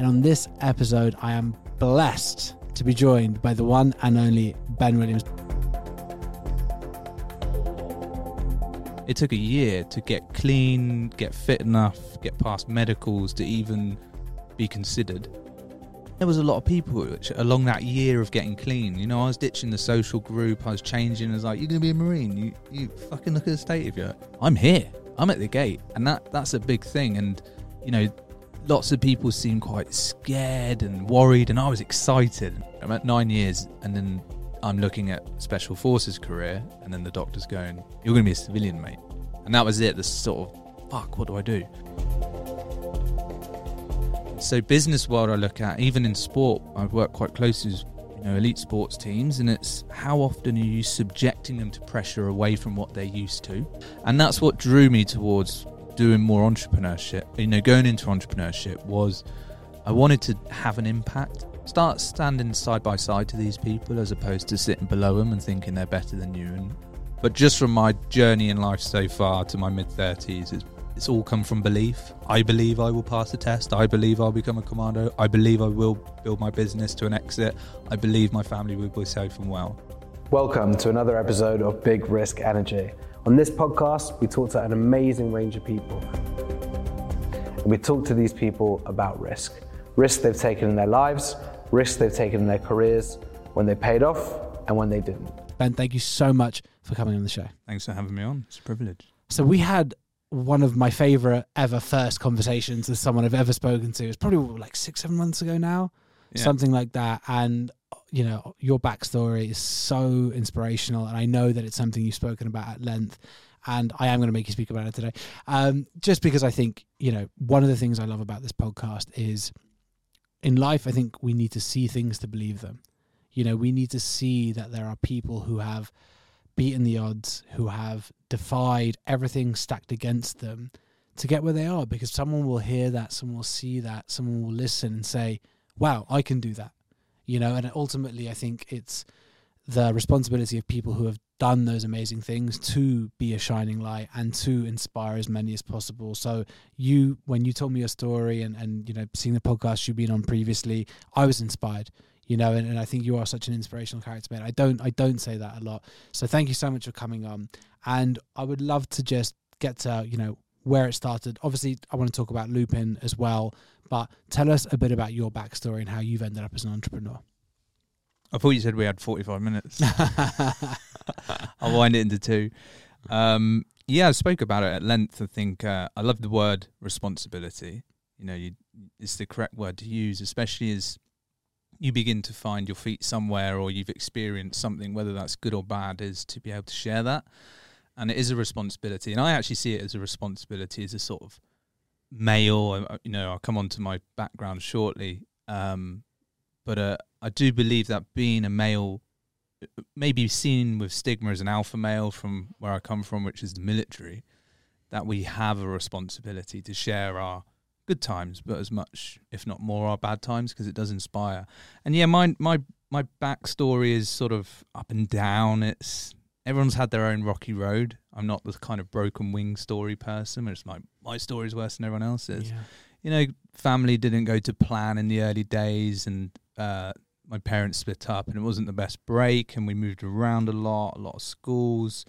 And on this episode, I am blessed to be joined by the one and only Ben Williams. It took a year to get clean, get fit enough, get past medicals to even be considered. There was a lot of people which, along that year of getting clean, you know, I was ditching the social group, I was changing. I was like, "You're gonna be a marine? You, you fucking look at the state of you. I'm here. I'm at the gate, and that that's a big thing. And you know, lots of people seem quite scared and worried, and I was excited. I'm at nine years, and then I'm looking at special forces career, and then the doctor's going, "You're gonna be a civilian, mate." And that was it. The sort of, fuck, what do I do? So business world I look at, even in sport, I work quite closely with you know elite sports teams, and it's how often are you subjecting them to pressure away from what they're used to, and that's what drew me towards doing more entrepreneurship. You know, going into entrepreneurship was I wanted to have an impact. Start standing side by side to these people as opposed to sitting below them and thinking they're better than you. And but just from my journey in life so far to my mid thirties, it's it's all come from belief. I believe I will pass the test. I believe I'll become a commando. I believe I will build my business to an exit. I believe my family will be safe and well. Welcome to another episode of Big Risk Energy. On this podcast, we talk to an amazing range of people. And we talk to these people about risk risk they've taken in their lives, risk they've taken in their careers, when they paid off, and when they didn't. Ben, thank you so much for coming on the show. Thanks for having me on. It's a privilege. So we had one of my favorite ever first conversations with someone I've ever spoken to. It's probably like six, seven months ago now, Yeah. something like that. And you know, your backstory is so inspirational, and I know that it's something you've spoken about at length. And I am going to make you speak about it today, um, just because I think you know one of the things I love about this podcast is in life. I think we need to see things to believe them. You know, we need to see that there are people who have beaten the odds, who have defied everything stacked against them to get where they are because someone will hear that, someone will see that, someone will listen and say, wow, I can do that. You know, and ultimately, I think it's the responsibility of people who have done those amazing things to be a shining light and to inspire as many as possible. So you when you told me your story and, and you know, seeing the podcast you've been on previously, I was inspired. You know, and, and I think you are such an inspirational character, man. I don't I don't say that a lot. So thank you so much for coming on. And I would love to just get to, you know, where it started. Obviously, I want to talk about Loopin as well, but tell us a bit about your backstory and how you've ended up as an entrepreneur. I thought you said we had 45 minutes. I'll wind it into two. Um, yeah, I spoke about it at length. I think uh, I love the word responsibility. You know, you, it's the correct word to use, especially as you begin to find your feet somewhere or you've experienced something, whether that's good or bad, is to be able to share that. And it is a responsibility. And I actually see it as a responsibility as a sort of male. uh, You know, I'll come on to my background shortly. Um, but uh, I do believe that being a male maybe seen with stigma as an alpha male from where I come from, which is the military, that we have a responsibility to share our good times, but as much, if not more, our bad times, because it does inspire. And yeah, my my my backstory is sort of up and down. It's everyone's had their own rocky road. I'm not the kind of broken wing story person. It's my story is worse than everyone else's Yeah. you know, family didn't go to plan in the early days, and uh, my parents split up, and it wasn't the best break, and we moved around a lot, a lot of schools,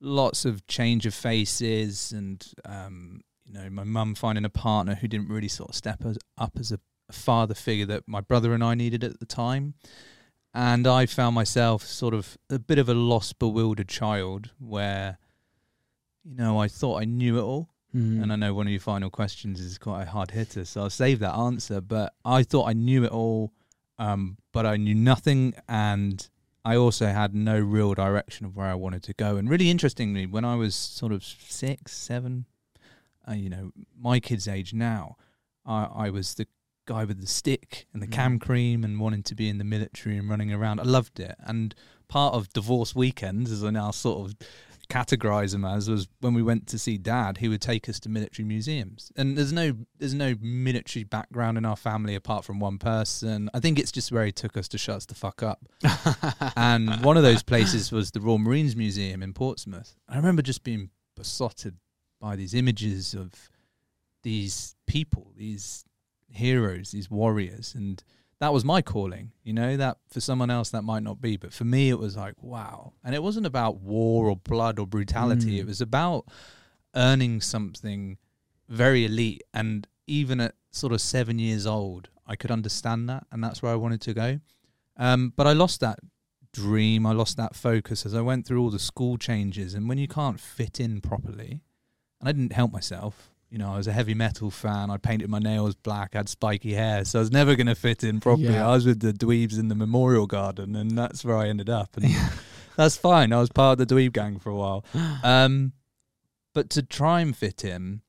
lots of change of faces, and um, you know, my mum finding a partner who didn't really sort of step us up as a father figure that my brother and I needed at the time. And I found myself sort of a bit of a lost, bewildered child where, you know, I thought I knew it all Mm. and I know one of your final questions is quite a hard hitter, so I'll save that answer. But I thought I knew it all, um, but I knew nothing, and I also had no real direction of where I wanted to go. And really interestingly, when I was sort of six, seven, uh, you know, my kid's age now, I, I was the guy with the stick and the Mm. cam cream and wanting to be in the military and running around. I loved it. And part of divorce weekends, as I now sort of categorize them as was when we went to see dad he would take us to military museums and there's no there's no military background in our family apart from one person i think it's just where he took us to shut us the fuck up and one of those places was the royal marines museum in portsmouth i remember just being besotted by these images of these people these heroes, these warriors, and that was my calling. You know that for someone else that might not be, but for me it was like wow. And it wasn't about war or blood or brutality. Mm. It was about earning something very elite. And even at sort of seven years old, I could understand that, and that's where I wanted to go. Um, but I lost that dream. I lost that focus as I went through all the school changes. And when you can't fit in properly, and I didn't help myself. You know, I was a heavy metal fan. I painted my nails black, had spiky hair, so I was never going to fit in properly. Yeah. I was with the dweebs in the memorial garden, and that's where I ended up. And that's fine. I was part of the dweeb gang for a while. Um, but to try and fit in,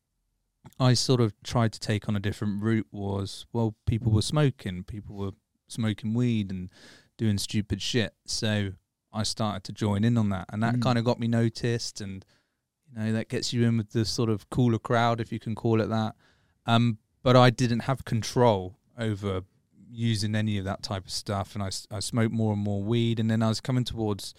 I sort of tried to take on a different route. Was well, people were smoking, people were smoking weed and doing stupid shit. So I started to join in on that, and that Mm. kind of got me noticed, and you know that gets you in with the sort of cooler crowd, if you can call it that. Um, but I didn't have control over using any of that type of stuff, and I, I smoked more and more weed, and then I was coming towards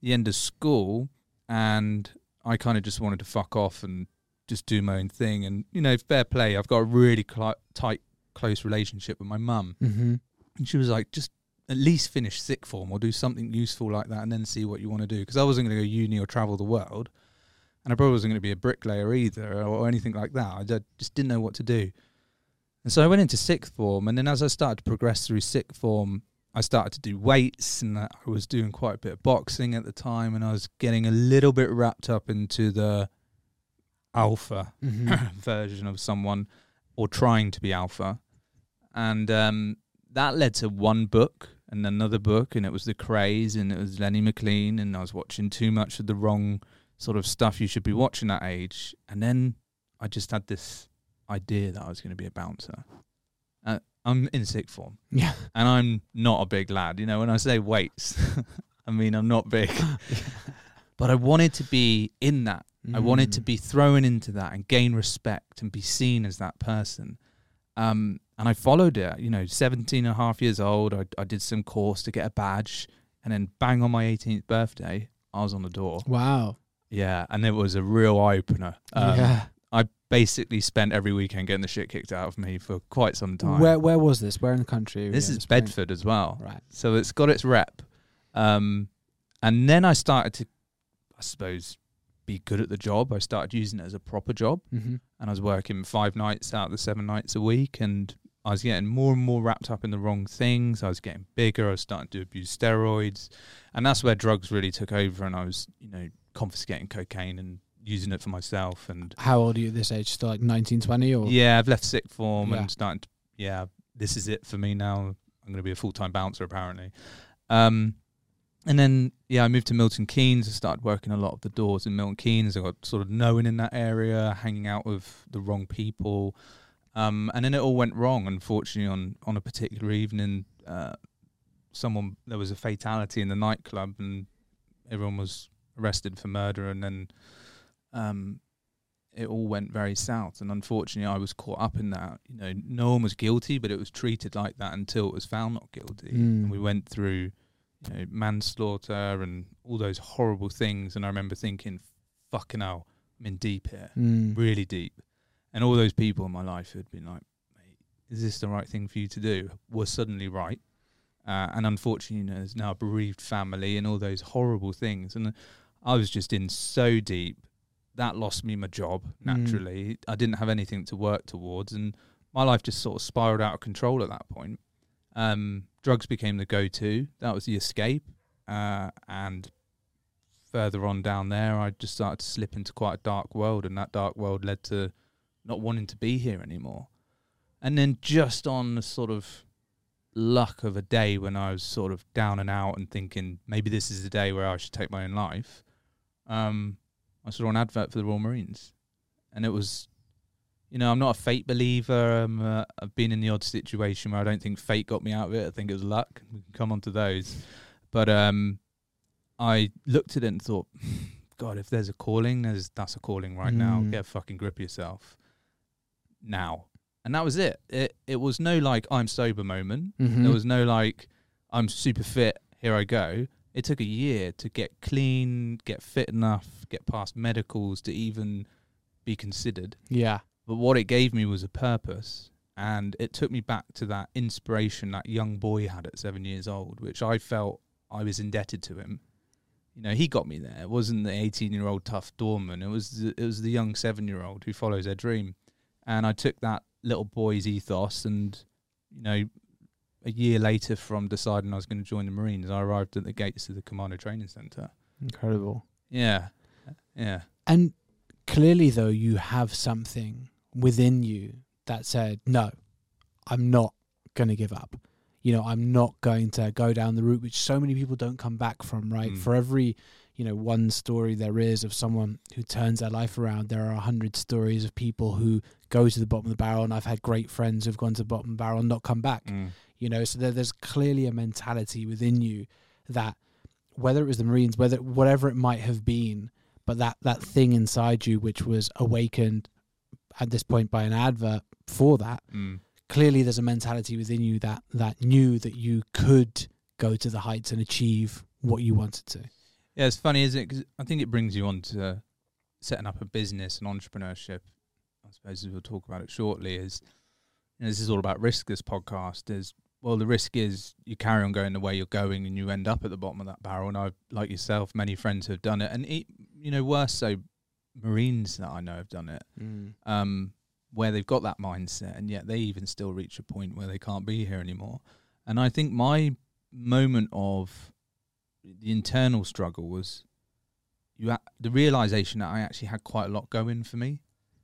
the end of school, and I kind of just wanted to fuck off and just do my own thing, and you know, fair play. I've got a really cli tight, close relationship with my mum, Mm-hmm. and she was like, just at least finish sixth form or do something useful like that and then see what you want to do. Because I wasn't going to go uni or travel the world. And I probably wasn't going to be a bricklayer either or anything like that. I ju- just didn't know what to do. And so I went into sixth form. And then as I started to progress through sixth form, I started to do weights and I was doing quite a bit of boxing at the time. And I was getting a little bit wrapped up into the alpha Mm-hmm. version of someone or trying to be alpha. And um, that led to one book and another book, and it was The Krays, and it was Lenny McLean, and I was watching too much of the wrong sort of stuff you should be watching at age. And then I just had this idea that I was going to be a bouncer. Uh, I'm in sixth form, yeah. and I'm not a big lad. You know, when I say weights, I mean I'm not big, but I wanted to be in that I wanted to Mm. be thrown into that and gain respect and be seen as that person. Um, and I followed it, you know, 17 and a half years old. I, I did some course to get a badge. And then bang on my 18th birthday, I was on the door. Wow. Yeah. And it was a real eye opener. Um, yeah. I basically spent every weekend getting the shit kicked out of me for quite some time. Where where was this? Where in the country? this is. Bedford as well. Right. So it's got its rep. Um, and then I started to, I suppose, be good at the job. I started using it as a proper job. Mm-hmm. and I was working five nights out of the seven nights a week, and I was getting more and more wrapped up in the wrong things. I was getting bigger. I was starting to abuse steroids, and that's where drugs really took over. And I was, you know, confiscating cocaine and using it for myself. And How old are you at this age? Still like 19, 20 or? yeah, I've left sixth form Yeah. and starting. To, yeah, this is it for me now. I'm going to be a full time bouncer apparently. Um, and then yeah, I moved to Milton Keynes. I started working a lot of the doors in Milton Keynes. I got sort of known in that area, hanging out with the wrong people. Um, and then it all went wrong. Unfortunately, on on a particular evening, uh, someone there was a fatality in the nightclub, and everyone was arrested for murder. And then um, it all went very south. And unfortunately, I was caught up in that. You know, no one was guilty, but it was treated like that until it was found not guilty. Mm. And we went through, you know, manslaughter and all those horrible things. And I remember thinking, "Fucking hell, I'm in deep here, Mm. really deep." And all those people in my life who had been like, "Mate, is this the right thing for you to do?" were suddenly right. Uh, and unfortunately, you know, there's now a bereaved family and all those horrible things. And I was just in so deep that lost me my job Mm. naturally. I didn't have anything to work towards, and my life just sort of spiraled out of control at that point. Um, drugs became the go-to. That was the escape, uh, and further on down there, I just started to slip into quite a dark world, and that dark world led to not wanting to be here anymore. And then just on the sort of luck of a day when I was sort of down and out and thinking maybe this is the day where I should take my own life, um, I saw an advert for the Royal Marines, and it was, you know, I'm not a fate believer. Um, uh, I've been in the odd situation where I don't think fate got me out of it. I think it was luck. We can come on to those, but um, I looked at it and thought, God, if there's a calling, there's that's a calling right now. Mm. Get a fucking grip of yourself now, and that was it. It it was no like I'm sober moment. Mhm. There was no like, I'm super fit, here I go. It took a year to get clean, get fit enough, get past medicals to even be considered. Yeah. But what it gave me was a purpose and it took me back to that inspiration that young boy had at seven years old, which I felt I was indebted to him. You know, he got me there. It wasn't the eighteen-year-old tough doorman. It was the, it was the young seven-year-old who follows their dream, and I took that little boy's ethos and you know a year later from deciding I was going to join the Marines, I arrived at the gates of the Commando Training Centre. Incredible. Yeah, yeah. And clearly, though, you have something within you that said, no, I'm not going to give up. You know, I'm not going to go down the route which so many people don't come back from, right? Mm. For every, you know, one story there is of someone who turns their life around, there are a hundred stories of people who go to the bottom of the barrel. And I've had great friends who've gone to the bottom of the barrel and not come back. Mm. You know so there, there's clearly a mentality within you that whether it was the marines whether whatever it might have been but that that thing inside you which was awakened at this point by an advert for that Mm. clearly there's a mentality within you that that knew that you could go to the heights and achieve what you wanted to Yeah, it's funny, isn't it? 'Cause I think it brings you on to setting up a business and entrepreneurship. I suppose we'll talk about it shortly. Is you know, this is all about risk. This podcast is well, the risk is you carry on going the way you're going, and you end up at the bottom of that barrel. And I, like yourself, many friends have done it, and it, you know, worse so, Marines that I know have done it, um, where they've got that mindset, and yet they even still reach a point where they can't be here anymore. And I think my moment of the internal struggle was you ha- the realization that I actually had quite a lot going for me,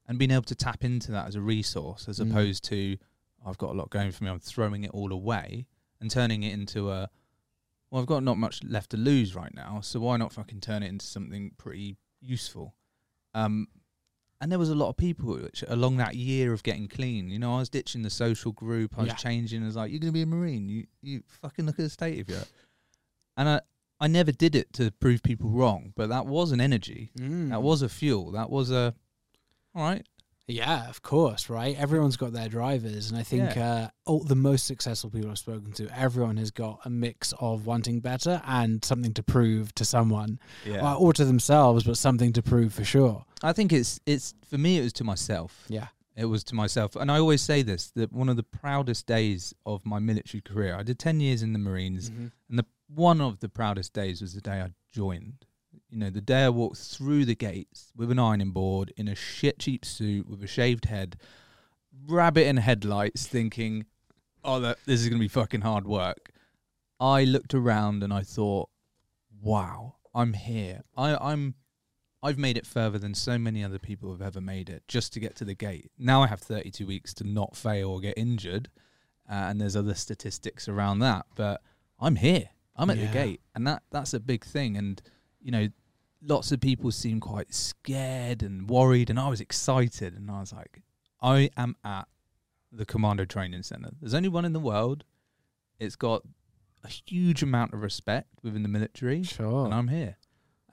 and being able to tap into that as a resource, as Mm. opposed to I've got a lot going for me, I'm throwing it all away and turning it into a well, I've got not much left to lose right now, so why not fucking turn it into something pretty useful? Um, and there was a lot of people which along that year of getting clean, you know, I was ditching the social group, I was Yeah. changing. I was like, "You're gonna be a marine? You you fucking look at the state of you." And I I never did it to prove people wrong, but that was an energy, Mm. that was a fuel, that was a all right. Yeah, of course, right? Everyone's got their drivers, and I think uh, all the most successful people I've spoken to, everyone has got a mix of wanting better and something to prove to someone, Yeah, or, or to themselves, but something to prove for sure. I think it's it's for me. It was to myself. Yeah, It was to myself, and I always say this: that one of the proudest days of my military career. I did ten years in the Marines, Mhm. and the one of the proudest days was the day I joined. You know, the day I walked through the gates with an ironing board in a shit cheap suit with a shaved head, rabbit in headlights, thinking, "Oh, that this is gonna be fucking hard work." I looked around and I thought, "Wow, I'm here. I, I'm." I've made it further than so many other people have ever made it just to get to the gate. Now I have 32 weeks to not fail or get injured, uh, and there's other statistics around that. But I'm here. I'm at Yeah. the gate, and that that's a big thing. And you know, lots of people seem quite scared and worried, and I was excited, and I was like, I am at the Commando Training Center. There's only one in the world. It's got a huge amount of respect within the military, sure. and I'm here.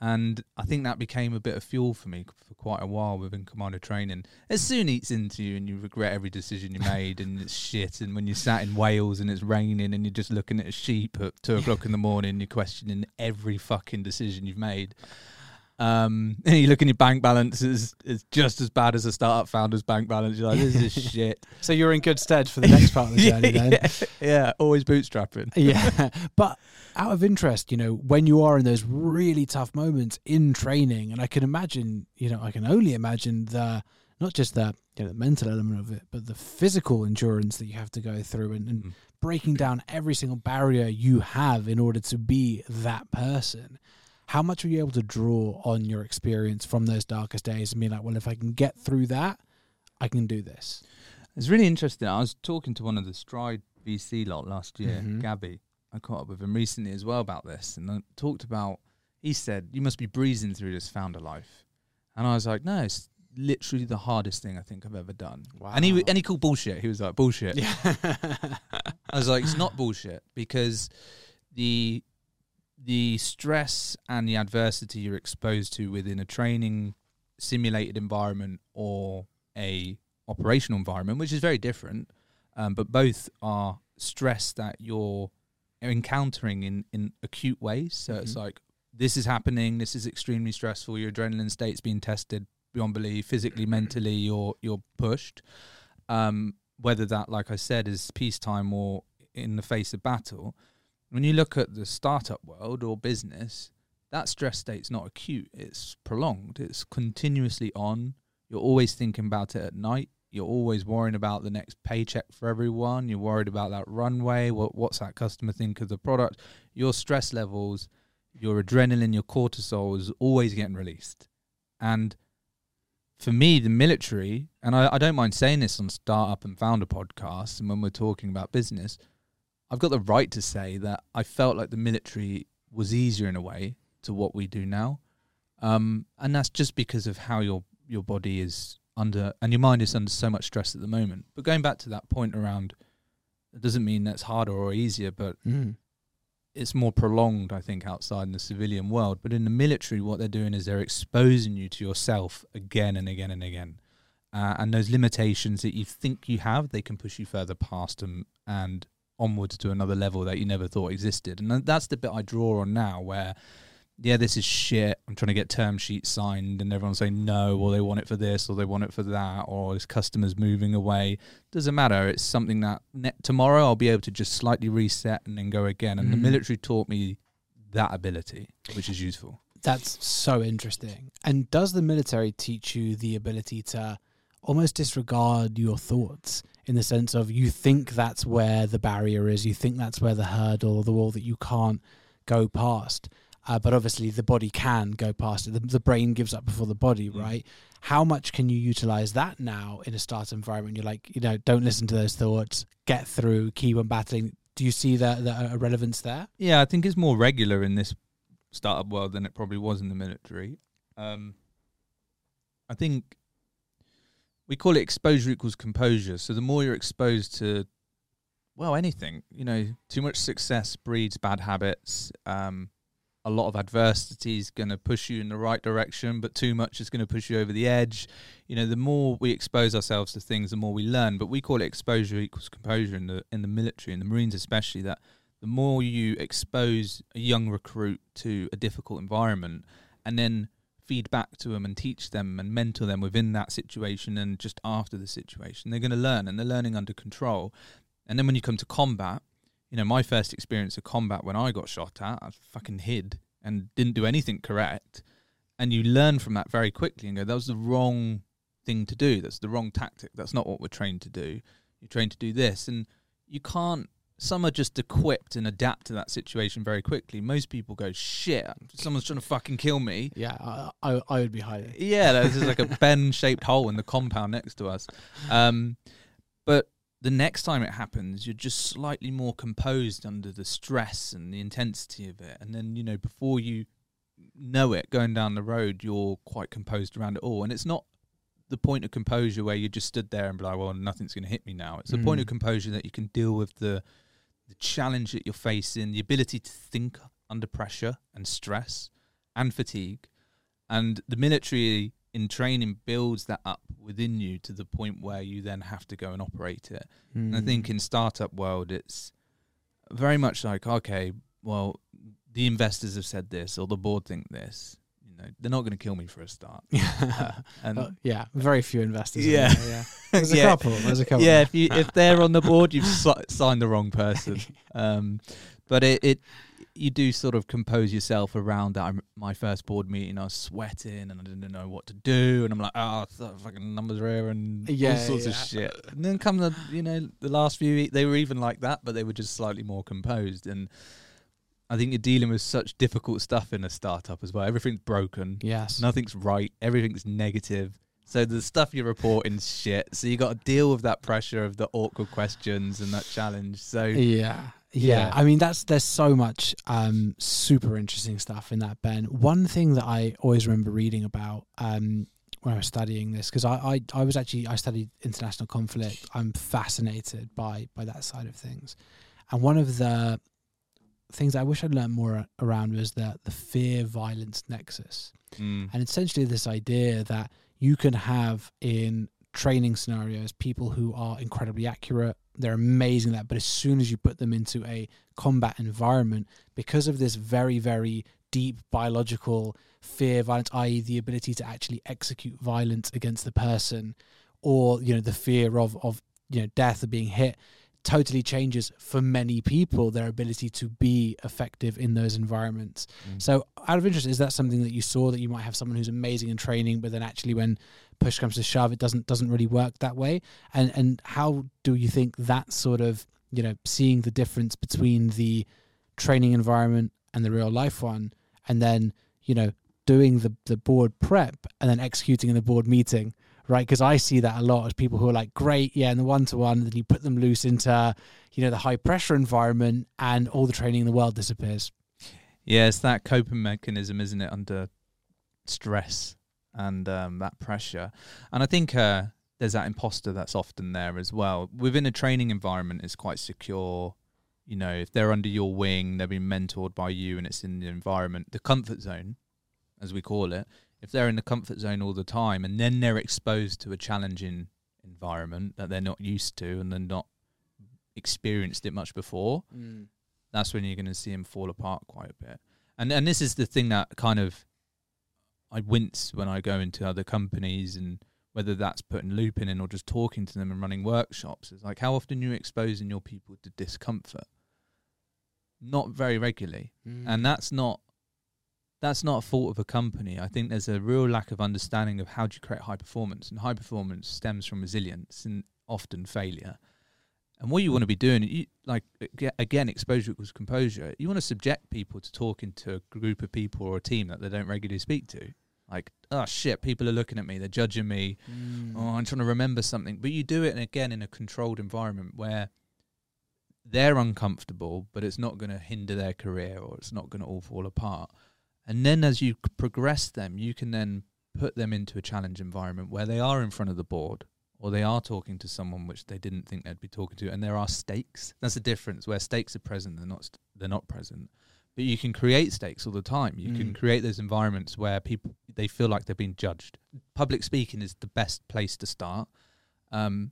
And I think that became a bit of fuel for me for quite a while within commando training. It soon eats into you, and you regret every decision you made, and it's shit. And when you're sat in Wales and it's raining, and you're just looking at a sheep at two o'clock in the morning, you're questioning every fucking decision you've made. Um, you look in your bank balance, it's, it's just as bad as a startup founder's bank balance. You're like, this is shit. so you're in good stead for the next part of the journey, then. yeah, yeah, always bootstrapping. yeah but out of interest you know when you are in those really tough moments in training and i can imagine you know i can only imagine the not just the you know the mental element of it but the physical endurance that you have to go through and, and Mm. breaking down every single barrier you have in order to be that person how much are you able to draw on your experience from those darkest days and be like well if i can get through that i can do this It's really interesting. I was talking to one of the Stride VC lot last year, Mhm. Gabby. I caught up with him recently as well about this, and I talked about. He said, "You must be breezing through this founder life," and I was like, "No, it's literally the hardest thing I think I've ever done." Wow. And he and he called bullshit. He was like, "Bullshit." yeah I was like, "It's not bullshit because the the stress and the adversity you're exposed to within a training simulated environment or a operational environment, which is very different, um, but both are stress that you're encountering in in acute ways. So it's Mhm. like this is happening. This is extremely stressful. Your adrenaline state's being tested beyond belief. Physically, mentally, you're you're pushed. Um, whether that, like I said, is peacetime or in the face of battle. When you look at the startup world or business, that stress state's not acute; it's prolonged. It's continuously on. You're always thinking about it at night. You're always worrying about the next paycheck for everyone. You're worried about that runway. What what's that customer think of the product? Your stress levels, your adrenaline, your cortisol is always getting released. And for me, the military, and I, I don't mind saying this on startup and founder podcasts, and when we're talking about business, I've got the right to say that I felt like the military was easier in a way to what we do now, um, and that's just because of how your your body is under and your mind is under so much stress at the moment. But going back to that point around, it doesn't mean that's harder or easier, but Mm. it's more prolonged, I think, outside in the civilian world. But in the military, what they're doing is they're exposing you to yourself again and again and again. Uh, and those limitations that you think you have, they can push you further past them and onwards to another level that you never thought existed. And that's the bit I draw on now, where, yeah, this is shit. I'm trying to get term sheets signed, and everyone's saying no, or they want it for this, or they want it for that, or this customer's moving away doesn't matter. It's something that ne- tomorrow I'll be able to just slightly reset and then go again. And the Mm. military taught me that ability, which is useful. That's so interesting. And does the military teach you the ability to almost disregard your thoughts in the sense of you think that's where the barrier is, you think that's where the hurdle or the wall that you can't go past. Uh, but obviously, the body can go past it. The, the brain gives up before the body, Mm. right? How much can you utilize that now in a startup environment? You're like, you know, don't listen to those thoughts, get through, keep on battling. Do you see the, the uh, relevance there? Yeah, I think it's more regular in this startup world than it probably was in the military. Um, I think we call it exposure equals composure. So the more you're exposed to, well, anything, you know, too much success breeds bad habits. Um, a lot of adversity is going to push you in the right direction, but too much is going to push you over the edge. You know, the more we expose ourselves to things, the more we learn. But we call it exposure equals composure in the in the military, in the Marines especially. That the more you expose a young recruit to a difficult environment, and then feed back to them and teach them and mentor them within that situation and just after the situation, they're going to learn, and they're learning under control. And then when you come to combat, you know, my first experience of combat when I got shot at, I fucking hid and didn't do anything correct. And you learn from that very quickly and go, that was the wrong thing to do. That's the wrong tactic. That's not what we're trained to do. You're trained to do this. And you can't, some are just equipped and adapt to that situation very quickly. Most people go, shit, someone's trying to fucking kill me. Yeah, I, I, I would be highly. Yeah, there's just like a Ben shaped hole in the compound next to us. Um, but the next time it happens, you're just slightly more composed under the stress and the intensity of it. And then, you know, before you know it, going down the road, you're quite composed around it all. And it's not the point of composure where you just stood there and be like, well, nothing's going to hit me now. It's the point of Mm. composure that you can deal with the, the challenge that you're facing, the ability to think under pressure and stress and fatigue. And the military in training builds that up within you to the point where you then have to go and operate it. And I Hmm. think in startup world, it's very much like, okay, well, the investors have said this or the board think this. Know, they're not going to kill me for a start. Uh, and Uh, yeah, very few investors. Yeah. there, yeah. There's a Yeah. couple. There's a couple. yeah, if you if they're on the board, you've si- signed the wrong person. Um, but it, it you do sort of compose yourself around that. I'm, my first board meeting, I was sweating and I didn't know what to do, and I'm like, oh, fucking numbers are here and all Yeah, sorts of shit. And then come the you know the last few, they were even like that, but they were just slightly more composed. And I think you're dealing with such difficult stuff in a startup as well. Everything's broken. Yes. Nothing's right. Everything's negative. So the stuff you're reporting is shit. So you got to deal with that pressure of the awkward questions and that challenge. So Yeah. Yeah. Yeah. I mean, that's there's so much um, super interesting stuff in that, Ben. One thing that I always remember reading about um, when I was studying this, because I, I, I was actually, I studied international conflict. I'm fascinated by, by that side of things. And one of the things I wish I'd learned more around was the, the fear violence nexus. mm, And essentially, this idea that you can have in training scenarios people who are incredibly accurate, they're amazing at that, but as soon as you put them into a combat environment, because of this very, very deep biological fear violence, i.e., the ability to actually execute violence against the person, or you know, the fear of of you know death or being hit totally changes for many people their ability to be effective in those environments. Mm. So, out of interest, is that something that you saw that you might have someone who's amazing in training, but then actually when push comes to shove, it doesn't doesn't really work that way? And and how do you think that sort of you know seeing the difference between the training environment and the real life one, and then you know doing the the board prep and then executing in the board meeting right? Because I see that a lot as people who are like, great, yeah, in the one to one, then you put them loose into, you know, the high pressure environment and all the training in the world disappears. Yeah, it's that coping mechanism, isn't it, under stress and um, that pressure. And I think uh, there's that imposter that's often there as well. Within a training environment, it's quite secure. You know, if they're under your wing, they're being mentored by you, and it's in the environment, the comfort zone, as we call it if they're in the comfort zone all the time and then they're exposed to a challenging environment that they're not used to and they're not experienced it much before, mm. that's when you're going to see them fall apart quite a bit. And and this is the thing that kind of I wince when I go into other companies and whether that's putting Loopin in or just talking to them and running workshops. It's like how often you're exposing your people to discomfort. Not very regularly. Mm. And that's not that's not a fault of a company. I think there's a real lack of understanding of how do you create high performance, and high performance stems from resilience and often failure. And what you want to be doing, you, like again, exposure equals composure. You want to subject people to talking to a group of people or a team that they don't regularly speak to. Like, oh shit, people are looking at me, they're judging me. Mm. Oh, I'm trying to remember something. But you do it, and again, in a controlled environment where they're uncomfortable, but it's not going to hinder their career or it's not going to all fall apart. And then as you progress them, you can then put them into a challenge environment where they are in front of the board or they are talking to someone which they didn't think they'd be talking to and there are stakes. That's the difference where stakes are present they're not st- they're not present. But you can create stakes all the time. You mm. can create those environments where people they feel like they're being judged. Public speaking is the best place to start. Um,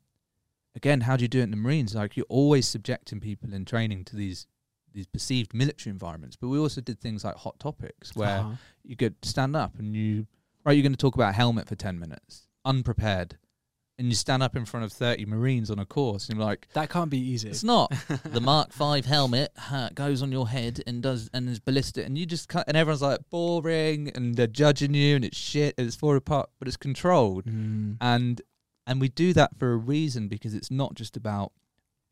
again how do you do it in the marines? Like you're always subjecting people in training to these these perceived military environments, but we also did things like hot topics where uh-huh. you could stand up and you right you're going to talk about helmet for 10 minutes unprepared and you stand up in front of 30 marines on a course and you're like that can't be easy it's not the mark 5 helmet uh, goes on your head and does and is ballistic and you just cut and everyone's like boring and they're judging you and it's shit and it's falling apart but it's controlled mm. and and we do that for a reason because it's not just about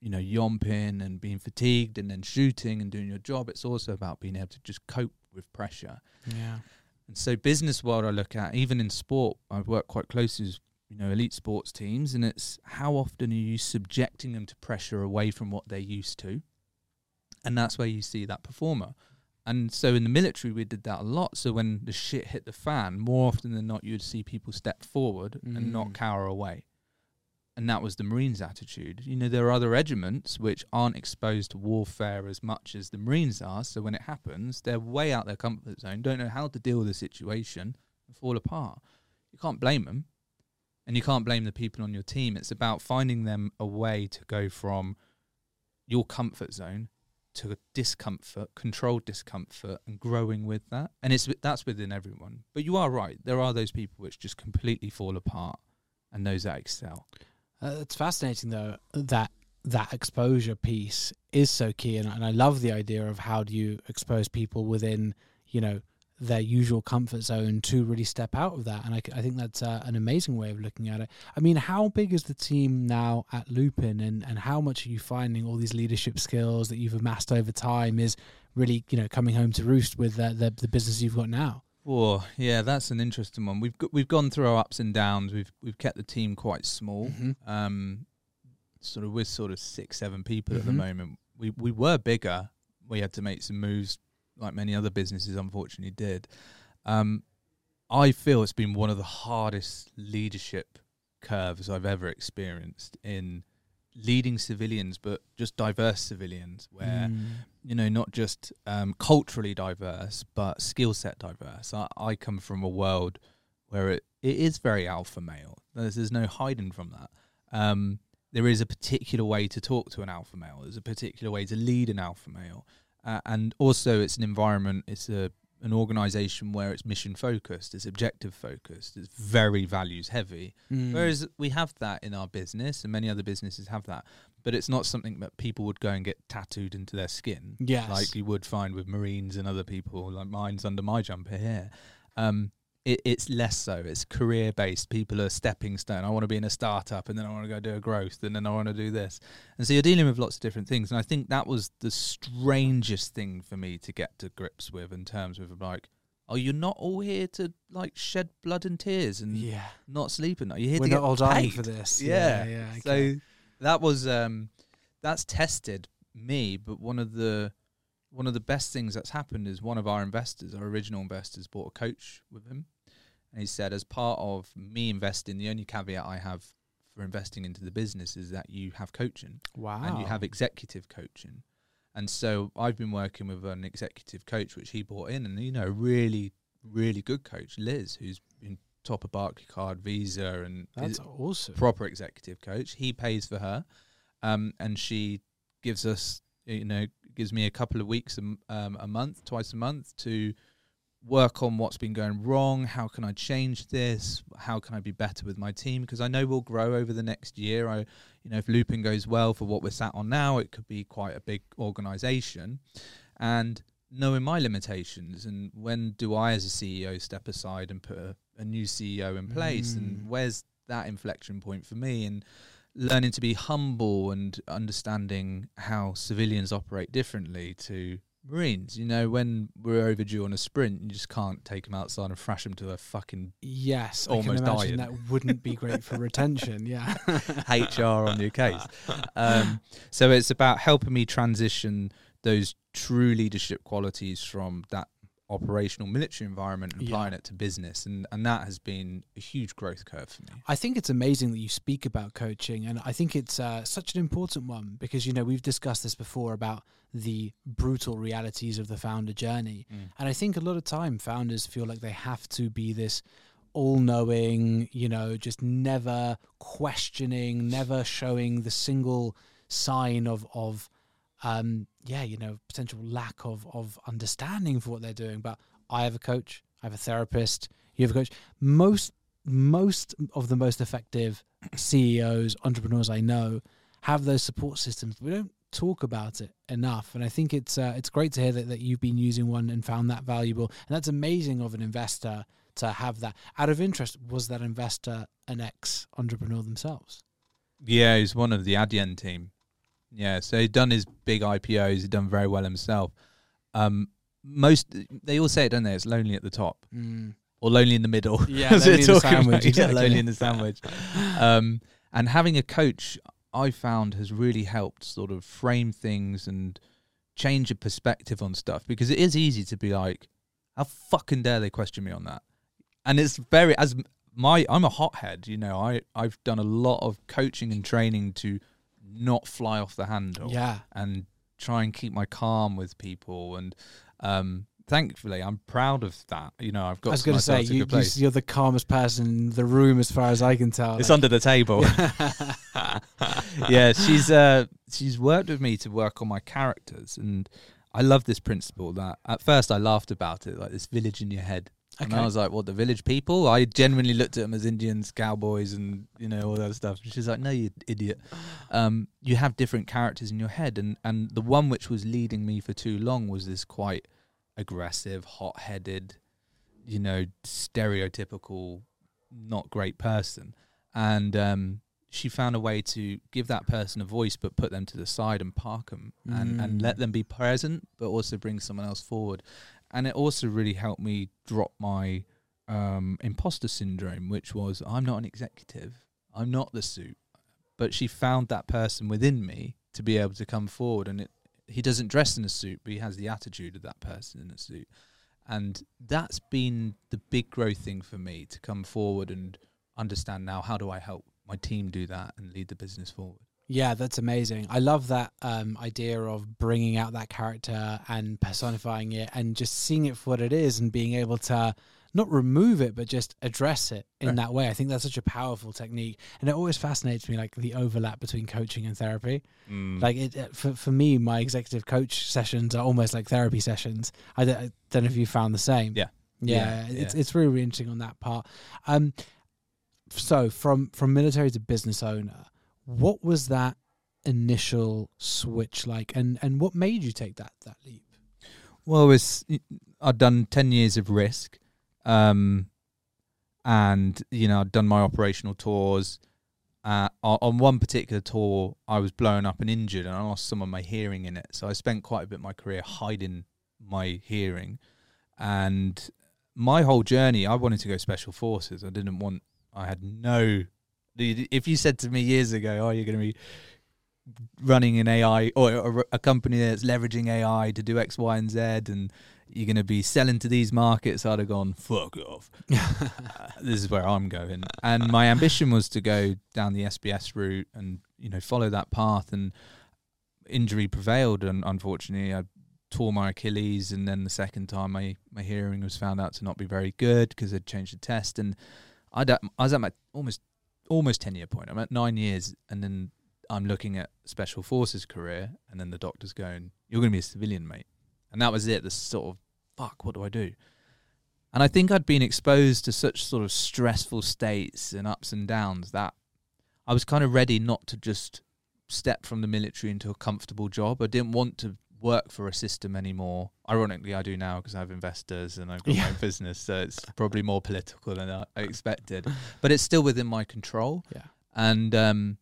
you know, yomping and being fatigued and then shooting and doing your job. It's also about being able to just cope with pressure. Yeah. And so business world I look at, even in sport, I work quite closely with, you know, elite sports teams and it's how often are you subjecting them to pressure away from what they're used to? And that's where you see that performer. And so in the military we did that a lot. So when the shit hit the fan, more often than not you'd see people step forward mm. and not mm. cower away and that was the Marines' attitude. You know, there are other regiments which aren't exposed to warfare as much as the Marines are. So when it happens, they're way out their comfort zone, don't know how to deal with the situation, and fall apart. You can't blame them, and you can't blame the people on your team. It's about finding them a way to go from your comfort zone to discomfort, controlled discomfort, and growing with that. And it's that's within everyone. But you are right. There are those people which just completely fall apart, and those that excel. Uh, it's fascinating though that that exposure piece is so key, and, and I love the idea of how do you expose people within you know their usual comfort zone to really step out of that. And I, I think that's uh, an amazing way of looking at it. I mean, how big is the team now at Loopin and, and how much are you finding all these leadership skills that you've amassed over time is really, you know, coming home to roost with uh, the, the business you've got now? Oh, yeah, that's an interesting one. We've got, we've gone through our ups and downs. We've we've kept the team quite small. Mm-hmm. Um, sort of we're sort of six, seven people mm-hmm. at the mm-hmm. moment. We we were bigger. We had to make some moves, like many other businesses, unfortunately did. Um, I feel it's been one of the hardest leadership curves I've ever experienced in leading civilians, but just diverse civilians, where mm. you know not just um, culturally diverse, but skill set diverse. I, I, come from a world where it, it is very alpha male. There's, there's no hiding from that. Um, there is a particular way to talk to an alpha male. There's a particular way to lead an alpha male, uh, and also it's an environment. It's a an organization where it's mission focused, it's objective focused, it's very values heavy. Mm. Whereas we have that in our business, and many other businesses have that, but it's not something that people would go and get tattooed into their skin, yes, like you would find with Marines and other people. Like mine's under my jumper here. Um, it, it's less so. It's career based. People are stepping stone. I want to be in a startup, and then I want to go do a growth, and then I want to do this. And so you're dealing with lots of different things. And I think that was the strangest thing for me to get to grips with in terms of like, oh, you're not all here to like shed blood and tears and yeah, not sleeping. night. You're here we're to not get all dying for this. Yeah. yeah. yeah okay. So that was um that's tested me, but one of the one of the best things that's happened is one of our investors, our original investors, bought a coach with him. And he said, as part of me investing, the only caveat I have for investing into the business is that you have coaching wow, and you have executive coaching. And so I've been working with an executive coach, which he brought in, and you know, really, really good coach, Liz, who's been top of Barclaycard, Visa, and that's awesome. proper executive coach. He pays for her, um, and she gives us, you know, gives me a couple of weeks a, m- um, a month, twice a month, to work on what's been going wrong. How can I change this? How can I be better with my team? Because I know we'll grow over the next year. I, you know, if Loopin goes well for what we're sat on now, it could be quite a big organization, and knowing my limitations and when do I as a CEO step aside and put a, a new CEO in place Mm. and where's that inflection point for me and learning to be humble and understanding how civilians operate differently to Marines. You know, when we're overdue on a sprint, you just can't take them outside and thrash them to a fucking Yes, I Almost can imagine dying. that wouldn't be great for retention. Yeah, HR on your case. Um, so it's about helping me transition those true leadership qualities from that operational military environment and Yeah. applying it to business, and and that has been a huge growth curve for me. I think it's amazing that you speak about coaching, and I think it's uh, such an important one because you know we've discussed this before about the brutal realities of the founder journey, and I think a lot of time founders feel like they have to be this all-knowing, you know, just never questioning, never showing the single sign of of um yeah, you know, potential lack of of understanding for what they're doing. But I have a coach, I have a therapist, you have a coach. Most most of the most effective CEOs, entrepreneurs I know have those support systems. We don't talk about it enough, and I think it's uh, it's great to hear that, that you've been using one and found that valuable. And that's amazing of an investor to have that. Out of interest, was that investor an ex entrepreneur themselves? Yeah, he's one of the Adyen team. Yeah, so he'd done his big IPOs. He'd done very well himself. Um, most they all say it, don't they? It's lonely at the top Mm. or lonely in the middle. Yeah, lonely in the about. sandwich, Yeah, exactly. lonely in the sandwich. um, and having a coach, I found has really helped sort of frame things and change your perspective on stuff because it is easy to be like, how fucking dare they question me on that? And it's very as my I'm a hothead, you know. I I've done a lot of coaching and training to not fly off the handle Yeah. and try and keep my calm with people. And um thankfully i'm proud of that. You know i've got I was going to say, you, you, are the calmest person in the room as far as I can tell. it's Like- under the table. Yeah she's uh she's worked with me to work on my characters. And i love this principle that at first i laughed about it like this village in your head and I was like, "What the village people?" I genuinely looked at them as Indians, cowboys, and you know all that stuff. She's like, "No, you idiot. Um, you have different characters in your head, and and the one which was leading me for too long was this quite aggressive, hot-headed, you know, stereotypical, not great person." And um, she found a way to give that person a voice, but put them to the side and park them, and and Mm. let them be present, but also bring someone else forward and it also really helped me drop my um, imposter syndrome, which was I'm not an executive, I'm not the suit. But she found that person within me to be able to come forward, and it, he doesn't dress in a suit, but he has the attitude of that person in a suit, and that's been the big growth thing for me to come forward and understand now how do I help my team do that and lead the business forward. Yeah, that's amazing. I love that um, idea of bringing out that character and personifying it and just seeing it for what it is and being able to not remove it, but just address it in Right. that way. I think that's such a powerful technique, and it always fascinates me, like the overlap between coaching and therapy. Mm. Like it for for me, my executive coach sessions are almost like therapy sessions. I don't, I don't know if you found the same. Yeah. yeah, Yeah, it's it's really, really interesting on that part. Um, so from from military to business owner, what was that initial switch like, and and what made you take that that leap? Well, was I'd done ten years of risk, um, and you know I'd done my operational tours. Uh, on one particular tour, I was blown up and injured, and I lost some of my hearing in it. So I spent quite a bit of my career hiding my hearing, and my whole journey, I wanted to go special forces. I didn't want. I had no. If you said to me years ago, "Oh, you're going to be running an AI or a, a company that's leveraging AI to do X, Y, and Z, and you're going to be selling to these markets, I'd have gone, fuck off. Uh, this is where I'm going. And my ambition was to go down the SBS route and, you know, follow that path. And injury prevailed. And unfortunately, I tore my Achilles. And then the second time, my, my hearing was found out to not be very good because they'd changed the test. And I'd, I was at my almost almost 10 year point. I'm at nine years. And then I'm looking at special forces career, and then the doctor's going, "You're going to be a civilian, mate," and that was it. The sort of fuck, what do I do? And I think I'd been exposed to such sort of stressful states and ups and downs that I was kind of ready not to just step from the military into a comfortable job. I didn't want to work for a system anymore. Ironically, I do now because I have investors and I've got my own business, so it's probably more political than I I expected. But it's still within my control. Yeah. And um,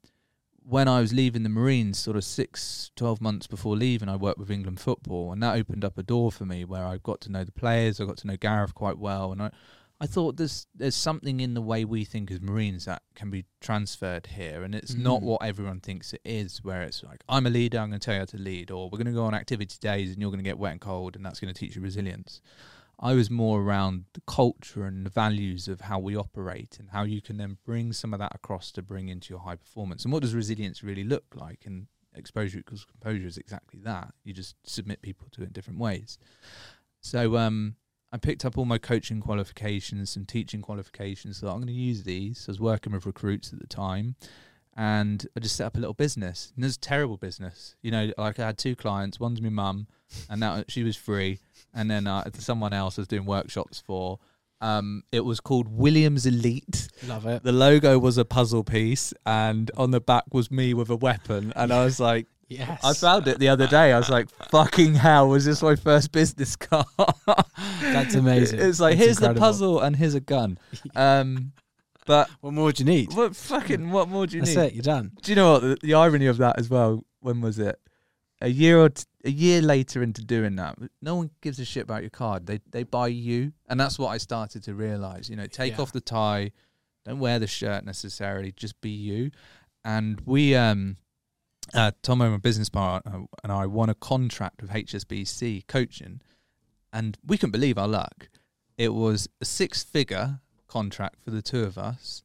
when I was leaving the Marines, sort of six, 12 months before leaving, I worked with England football, and that opened up a door for me where I got to know the players. I got to know Gareth quite well, and I, I thought there's there's something in the way we think as Marines that can be transferred here, and it's not Mhm. what everyone thinks it is. Where it's like I'm a leader, I'm going to tell you how to lead, or we're going to go on activity days, and you're going to get wet and cold, and that's going to teach you resilience. I was more around the culture and the values of how we operate and how you can then bring some of that across to bring into your high performance. And what does resilience really look like? And exposure equals composure is exactly that. You just submit people to it in different ways. So um, I picked up all my coaching qualifications and teaching qualifications. So I'm going to use these. I was working with recruits at the time. And I just set up a little business. And it was a terrible business. You know, like I had two clients. One's my mum, and that she was free and then uh, someone else I was doing workshops for. Um, it was called Williams Elite. Love it. The logo was a puzzle piece, and on the back was me with a weapon. And I was like, Yes, I found it the other day. I was like, fucking hell, was this my first business card? That's amazing. It's like, That's here's incredible. the puzzle and here's a gun. Um, but What more do you need? what fucking what more do you That's need? it. You're done. Do you know what the, the irony of that as well? When was it? A year or t- a year later into doing that, no one gives a shit about your card. They they buy you, and that's what I started to realize. You know, take Yeah. off the tie, don't wear the shirt necessarily, just be you. And we, um, uh, Tomo, my business partner, and I won a contract with HSBC coaching, and we couldn't believe our luck. It was a six-figure contract for the two of us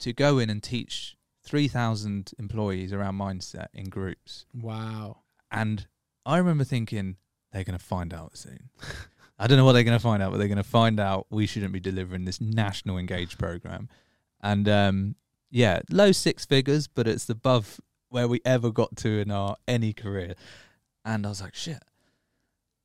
to go in and teach 3,000 employees around mindset in groups. Wow. And I remember thinking, they're going to find out soon. I don't know what they're going to find out, but they're going to find out we shouldn't be delivering this national engage program. And um, yeah, low six figures, but it's above where we ever got to in our any career. And I was like, shit.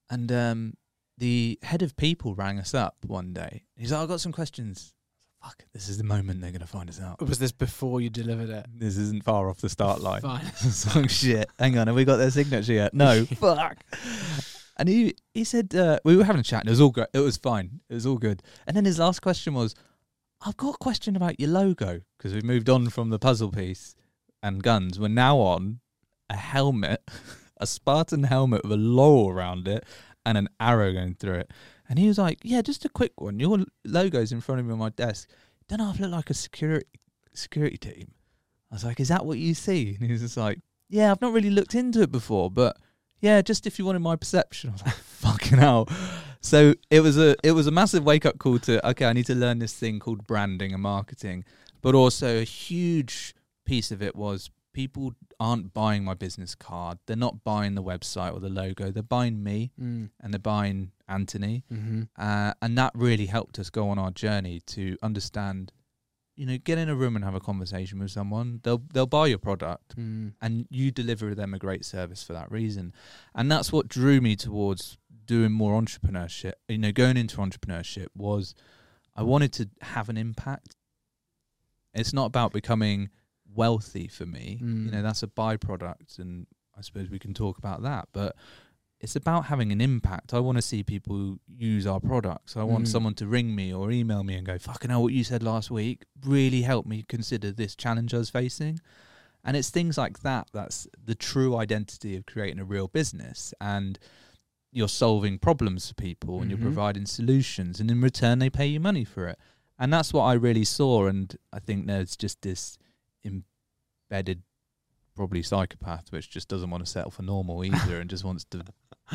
And um, the head of people rang us up one day. He's like, I've got some questions. Fuck, this is the moment they're going to find us out. Was this before you delivered it? This isn't far off the start line. Fine. Like, shit, hang on, have we got their signature yet? No, fuck. And he he said uh, we were having a chat. And it was all good. It was fine. It was all good. And then his last question was, "I've got a question about your logo because we've moved on from the puzzle piece and guns. We're now on a helmet, a Spartan helmet with a laurel around it and an arrow going through it." And he was like, "Yeah, just a quick one. Your logo's in front of me on my desk. Don't I look like a security security team?" I was like, "Is that what you see?" And he was just like, "Yeah, I've not really looked into it before, but yeah, just if you wanted my perception." I was like, "Fucking hell!" So it was a it was a massive wake up call to okay, I need to learn this thing called branding and marketing, but also a huge piece of it was people aren't buying my business card. They're not buying the website or the logo. They're buying me Mm. and they're buying Anthony. Mm-hmm. Uh, and that really helped us go on our journey to understand, you know, get in a room and have a conversation with someone. They'll they'll buy your product Mm. and you deliver them a great service for that reason. And that's what drew me towards doing more entrepreneurship. You know, going into entrepreneurship was I wanted to have an impact. It's not about becoming wealthy for me. Mm. You know, that's a byproduct and I suppose we can talk about that, but it's about having an impact. I want to see people use our products. I want Mm. someone to ring me or email me and go, "Fucking hell, what you said last week really helped me consider this challenge I was facing." And it's things like that that's the true identity of creating a real business. And you're solving problems for people and Mhm. you're providing solutions, and in return, they pay you money for it. And that's what I really saw. And I think there's just this embedded, probably psychopath, which just doesn't want to settle for normal either and just wants to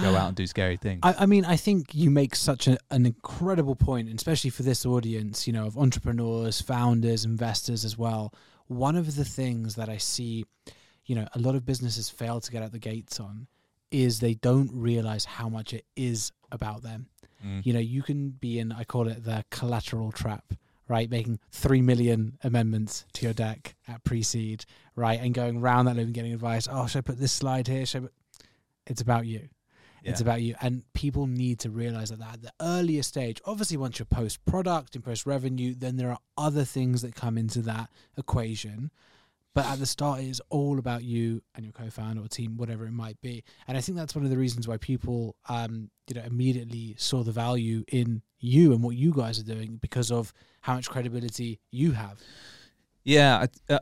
go out and do scary things. I, I mean, I think you make such a, an incredible point, especially for this audience, you know, of entrepreneurs, founders, investors as well. One of the things that I see, you know, a lot of businesses fail to get out the gates on is they don't realize how much it is about them. Mm. You know, you can be in, I call it the collateral trap, right? Making 3 million amendments to your deck at pre seed, right? And going round that loop and getting advice. Oh, should I put this slide here? Should I put... It's about you. It's about you. And people need to realize that at the earlier stage, obviously, once you're post product and post revenue, then there are other things that come into that equation. But at the start, it is all about you and your co-founder or team, whatever it might be. And I think that's one of the reasons why people, um, you know, immediately saw the value in you and what you guys are doing because of how much credibility you have. Yeah, I, uh,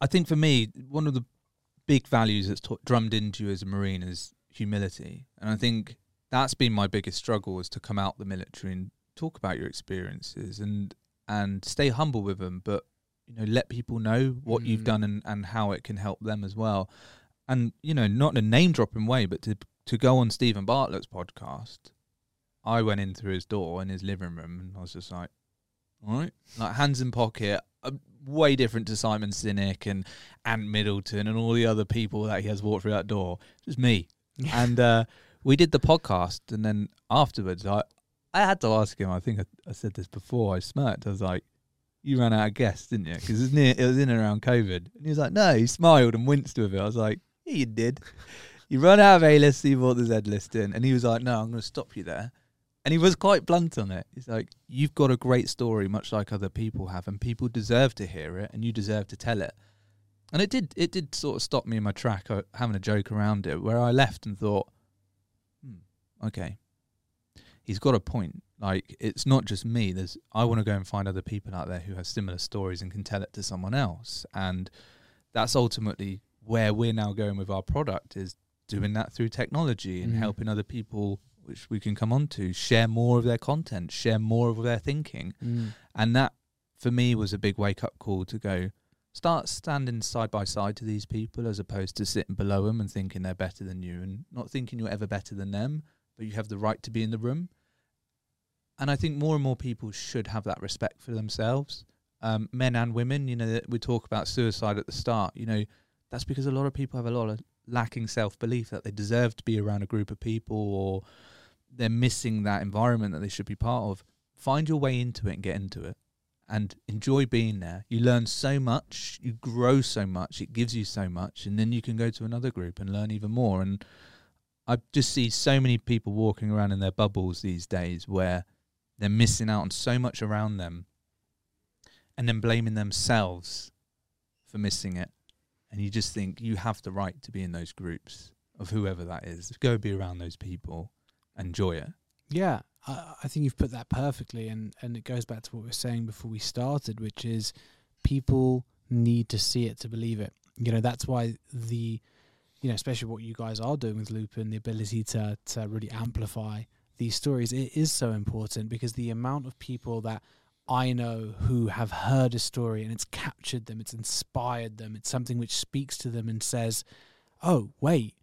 I think for me, one of the big values that's drummed into you as a Marine is humility. And I think that's been my biggest struggle is to come out the military and talk about your experiences and and stay humble with them, but you know, let people know what you've Mm. done and, and how it can help them as well. And, you know, not in a name dropping way, but to to go on Steven Bartlett's podcast, I went in through his door in his living room and I was just like, all right, like hands in pocket, way different to Simon Sinek and Ant Middleton and all the other people that he has walked through that door. Just me. and uh, we did the podcast, and then afterwards, I I had to ask him. I think I, I said this before. I smirked. I was like, "You ran out of guests, didn't you?" Because it was near. It was in and around COVID. And he was like, "No." He smiled and winced with it. I was like, "Yeah, you did. You run out of A list, so you brought the Z list in." And he was like, "No, I'm going to stop you there." And he was quite blunt on it. He's like, "You've got a great story, much like other people have, and people deserve to hear it, and you deserve to tell it." And it did. It did sort of stop me in my track, uh, having a joke around it, where I left and thought, "Hmm, okay, he's got a point. Like, it's not just me. There's. I want to go and find other people out there who have similar stories and can tell it to someone else. And that's ultimately where we're now going with our product is doing that through technology and Mhm. helping other people, which we can come on to, share more of their content, share more of their thinking. Mm. And that, for me, was a big wake up call to go start standing side by side to these people as opposed to sitting below them and thinking they're better than you and not thinking you're ever better than them, but you have the right to be in the room. And I think more and more people should have that respect for themselves, um, men and women. You know, we talk about suicide at the start. You know, that's because a lot of people have a lot of lacking self belief that they deserve to be around a group of people or they're missing that environment that they should be part of. Find your way into it and get into it and enjoy being there. You learn so much, you grow so much, it gives you so much, and then you can go to another group and learn even more. And I just see so many people walking around in their bubbles these days where they're missing out on so much around them and then blaming themselves for missing it. And you just think you have the right to be in those groups of whoever that is. Go be around those people, enjoy it. Yeah, I, I think you've put that perfectly, and and it goes back to what we were saying before we started, which is people need to see it to believe it. You know, that's why the, you know, especially what you guys are doing with Loopin, the ability to to really amplify these stories, it is so important because the amount of people that I know who have heard a story and it's captured them, it's inspired them, it's something which speaks to them and says, "Oh, wait."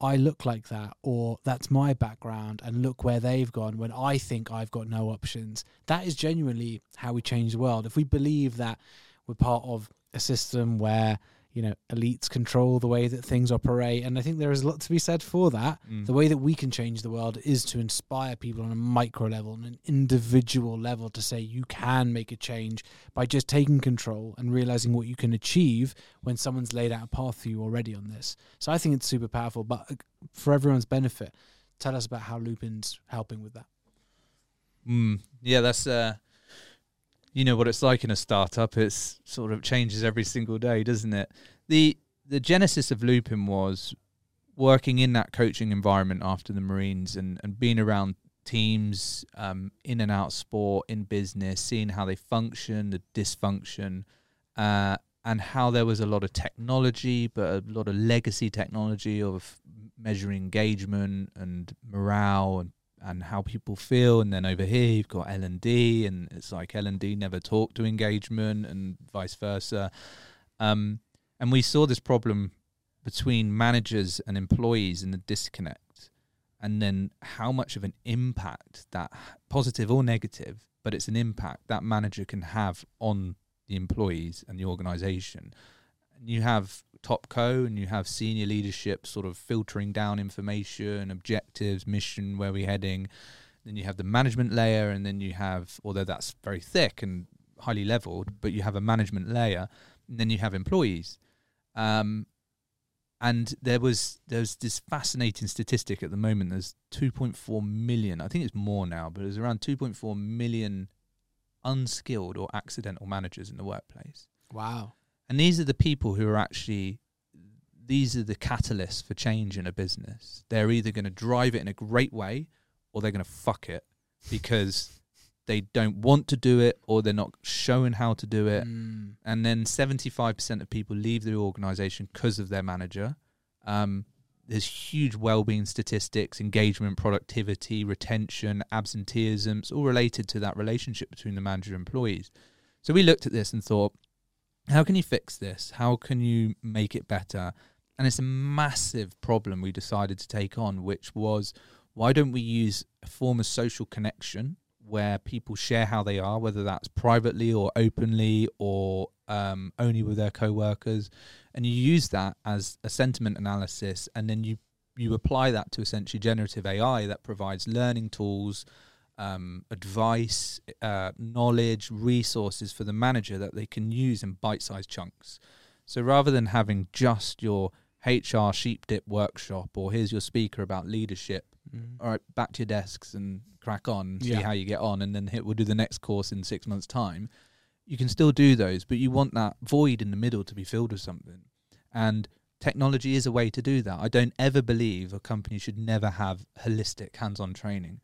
I look like that, or that's my background, and look where they've gone when I think I've got no options. That is genuinely how we change the world. If we believe that we're part of a system where you know elites control the way that things operate. And i think there is a lot to be said for that. Mm. the way that we can change the world is to inspire people on a micro level on an individual level to say you can make a change by just taking control and realizing what you can achieve when someone's laid out a path for you already on this. So i think it's super powerful but uh, for everyone's benefit tell us about how Loopin's helping with that. Mm, yeah, that's uh, you know what it's like in a startup. It's sort of changes every single day, doesn't it? the The genesis of Loopin was working in that coaching environment after the Marines and and being around teams um, in and out sport, in business, seeing how they function, the dysfunction, uh, and how there was a lot of technology, but a lot of legacy technology of measuring engagement and morale and and how people feel and then over here you've got L&D and it's like L&D never talk to engagement and vice versa. Um, and we saw this problem between managers and employees in the disconnect and then how much of an impact that positive or negative but it's an impact that manager can have on the employees and the organization. And you have top co and you have senior leadership sort of filtering down information objectives mission where we're heading. Then you have the management layer and then you have although that's very thick and highly leveled but you have a management layer and then you have employees. Um, and there was there's this fascinating statistic at the moment. There's 2.4 million i think it's more now but there's around 2.4 million unskilled or accidental managers in the workplace. Wow and these are the people who are actually these are the catalysts for change in a business. They're either going to drive it in a great way or they're going to fuck it because they don't want to do it or they're not showing how to do it. Mm. And then 75% of people leave the organization because of their manager. Um, there's huge well-being statistics, engagement, productivity, retention, absenteeism. It's all related to that relationship between the manager and employees. So we looked at this and thought, how can you fix this? How can you make it better? And it's a massive problem we decided to take on, which was why don't we use a form of social connection where people share how they are, whether that's privately or openly or um, only with their co-workers, and you use that as a sentiment analysis, and then you you apply that to essentially generative AI that provides learning tools, um, advice, uh, knowledge, resources for the manager that they can use in bite-sized chunks. So rather than having just your HR sheep dip workshop or here's your speaker about leadership, Mm. all right, back to your desks and crack on, see Yeah. how you get on, and then hit, we'll do the next course in six months' time. You can still do those, but you want that void in the middle to be filled with something. And technology is a way to do that. I don't ever believe a company should never have holistic hands-on training,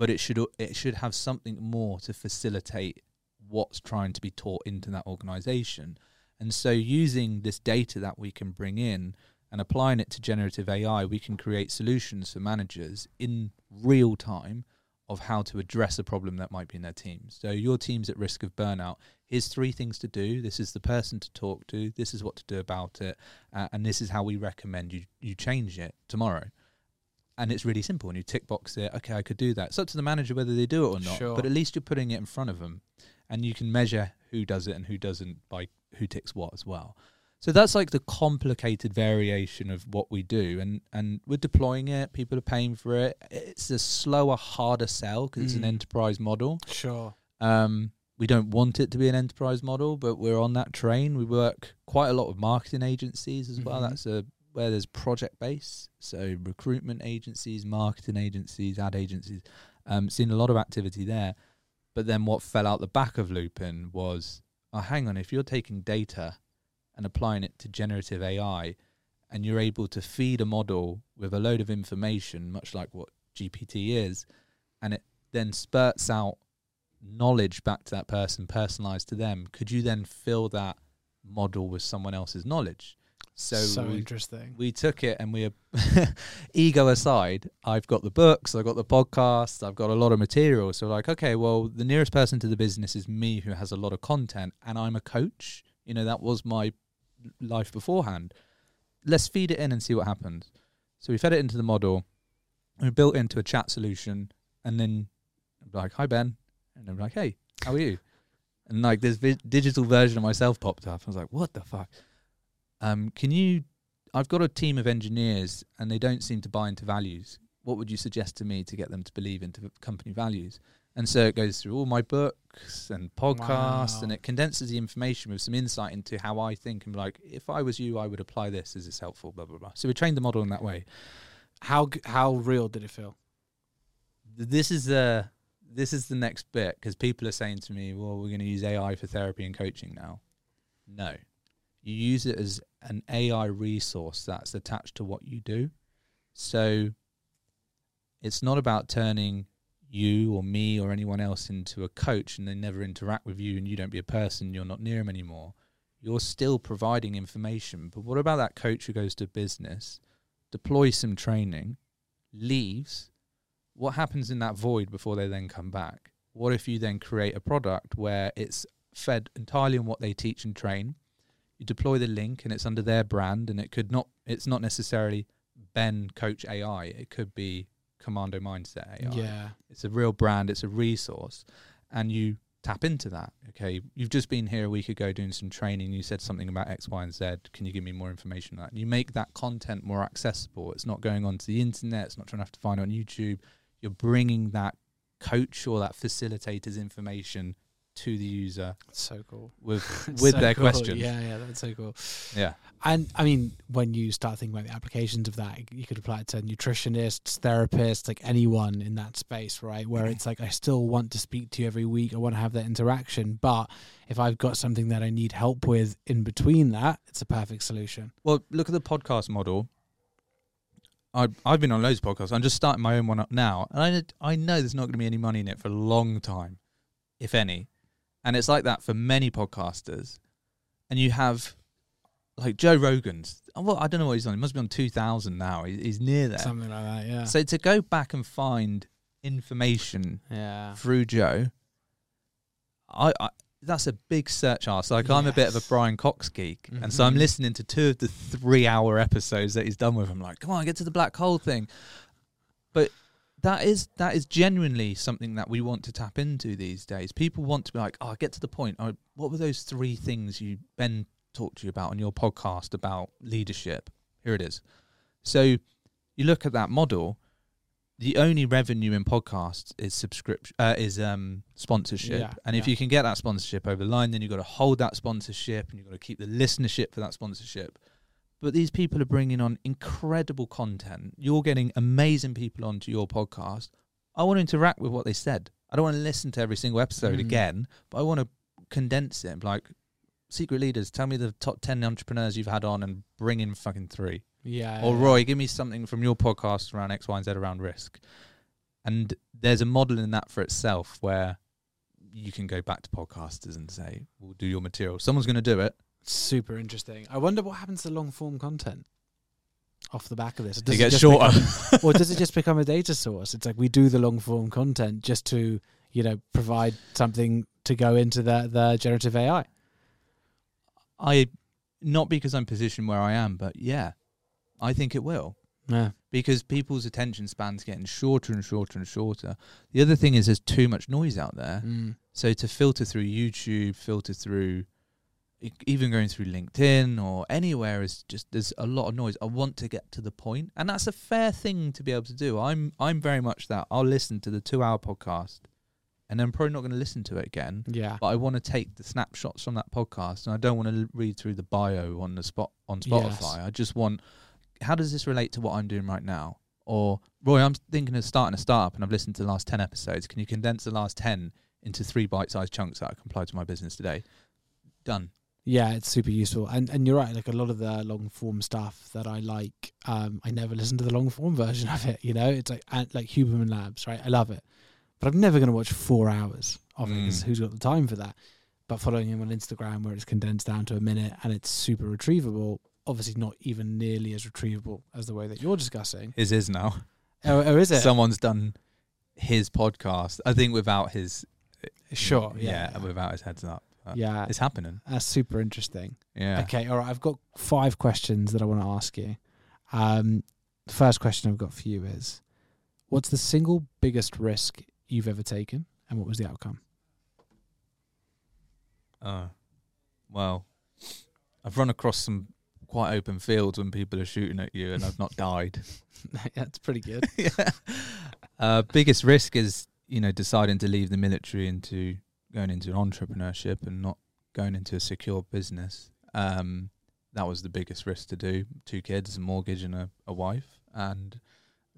but it should it should have something more to facilitate what's trying to be taught into that organization. And so using this data that we can bring in and applying it to generative AI, we can create solutions for managers in real time of how to address a problem that might be in their team. So your team's at risk of burnout. Here's three things to do. This is the person to talk to. This is what to do about it, uh, and this is how we recommend you you change it tomorrow. And it's really simple. And you tick box it. Okay, I could do that. It's up to the manager whether they do it or not. Sure. But at least you're putting it in front of them, and you can measure who does it and who doesn't by who ticks what as well. So that's like the complicated variation of what we do, and and we're deploying it. People are paying for it. It's a slower, harder sell because it's an Mm. enterprise model. Sure. Um, we don't want it to be an enterprise model, but we're on that train. We work quite a lot with marketing agencies as well. Mhm. That's a where there's project base, so recruitment agencies, marketing agencies, ad agencies. Um, seen a lot of activity there. But then what fell out the back of Loopin was, oh, hang on, if you're taking data and applying it to generative AI, and you're able to feed a model with a load of information, much like what GPT is, and it then spurts out knowledge back to that person, personalized to them, could you then fill that model with someone else's knowledge? So, So, we, interesting. we took it and we, ego aside, I've got the books, I've got the podcasts, I've got a lot of material. So, like, okay, well, the nearest person to the business is me who has a lot of content and I'm a coach. You know, that was my life beforehand. Let's feed it in and see what happens. So, we fed it into the model, we built into a chat solution, and then I'm like, hi, Ben. And I'm like, hey, how are you? And like this vi- digital version of myself popped up. I was like, what the fuck? Um, can you? I've got a team of engineers, and they don't seem to buy into values. What would you suggest to me to get them to believe into company values? And so it goes through all my books and podcasts, Wow. and it condenses the information with some insight into how I think. And like, if I was you, I would apply this. Is this helpful? Blah blah blah. So we trained the model in that way. How how real did it feel? this is the this is the next bit because people are saying to me, "Well, we're going to use AI for therapy and coaching now." No, you use it as an AI resource that's attached to what you do. So it's not about turning you or me or anyone else into a coach and they never interact with you and you don't be a person, you're not near them anymore. You're still providing information. But what about that coach who goes to business, deploys some training, leaves? What happens in that void before they then come back? What if you then create a product where it's fed entirely on what they teach and train? You deploy the link and it's under their brand and it could not it's not necessarily Ben Coach AI. It could be Commando Mindset AI. Yeah. It's a real brand, it's a resource, and you tap into that. Okay, you've just been here a week ago doing some training. You said something about X, Y, and Z. Can you give me more information on that? You make that content more accessible. It's not going onto the internet. It's not trying to have to find it on YouTube. You're bringing that coach or that facilitator's information to the user That's so cool. with with So their cool. questions. Yeah, yeah, that's so cool. yeah. And I mean, when you start thinking about the applications of that, you could apply it to nutritionists, therapists, like anyone in that space, right? Where it's like, I still want to speak to you every week. I want to have that interaction. But if I've got something that I need help with in between that, it's a perfect solution. Well, look at the podcast model. I I've been on loads of podcasts. I'm just starting my own one up now, and I I know there's not going to be any money in it for a long time, if any. And it's like that for many podcasters. And you have like Joe Rogan's. Well, I don't know what he's on. He must be on two thousand now. He's near there. Something like that, yeah. So to go back and find information yeah. through Joe, I, I that's a big search ask. Like I'm a bit of a Brian Cox geek, and so I'm Mhm. listening to two of the three-hour episodes that he's done with him. Like, come on, get to the black hole thing. But that is that is genuinely something that we want to tap into these days. People want to be like, oh, get to the point. Oh, what were those three things you Ben talked to you about on your podcast about leadership? Here it is. So you look at that model. The only revenue in podcasts is subscription, uh, is um, sponsorship, Yeah, and if you can get that sponsorship over the line, then you've got to hold that sponsorship, and you've got to keep the listenership for that sponsorship. But these people are bringing on incredible content. You're getting amazing people onto your podcast. I want to interact with what they said. I don't want to listen to every single episode Mhm. again, but I want to condense it. Like, secret leaders, tell me the top 10 entrepreneurs you've had on and bring in fucking three. Yeah. Or. Roy, give me something from your podcast around X, Y, and Z around risk. And there's a model in that for itself where you can go back to podcasters and say, we'll do your material. Someone's going to do it. Super interesting. I wonder what happens to long form content off the back of this. Or It does gets shorter. become- or does it just become a data source? It's like we do the long form content just to, you know, provide something to go into the, the generative AI. I, not because I'm positioned where I am, but yeah, I think it will. Yeah. because people's attention spans getting shorter and shorter and shorter. The other thing is there's too much noise out there. Mm. So to filter through YouTube, filter through even going through LinkedIn or anywhere is just there's a lot of noise. I want to get to the point, and that's a fair thing to be able to do. I'm I'm very much that. I'll listen to the two hour podcast, and then I'm probably not going to listen to it again. Yeah. But I want to take the snapshots from that podcast, and I don't want to read through the bio on the spot on Spotify. Yes. I just want how does this relate to what I'm doing right now? Or Roy, I'm thinking of starting a startup, and I've listened to the last ten episodes. Can you condense the last ten into three bite-sized chunks that can apply to my business today? Done. Yeah, it's super useful, and and you're right. Like a lot of the long form stuff that I like, um, I never listen to the long form version of it. You know, it's like like Huberman Labs, right? I love it, but I'm never going to watch four hours of it because Mm. who's got the time for that? But following him on Instagram, where it's condensed down to a minute and it's super retrievable, obviously not even nearly as retrievable as the way that you're discussing. Is is now. Or, or is it? Someone's done his podcast. I think without his sure. yeah, Yeah. without his heads up. But Yeah. it's happening. That's super interesting. Yeah. Okay, all right. I've got five questions that I want to ask you. Um, the first question I've got for you is What's the single biggest risk you've ever taken, and what was the outcome? Uh, well, I've run across some quite open fields when people are shooting at you, and I've not died. That's pretty good. yeah. Uh, biggest risk is you know deciding to leave the military into going into entrepreneurship and not going into a secure business. Um, that was the biggest risk to do. Two kids, a mortgage, and a, a wife, and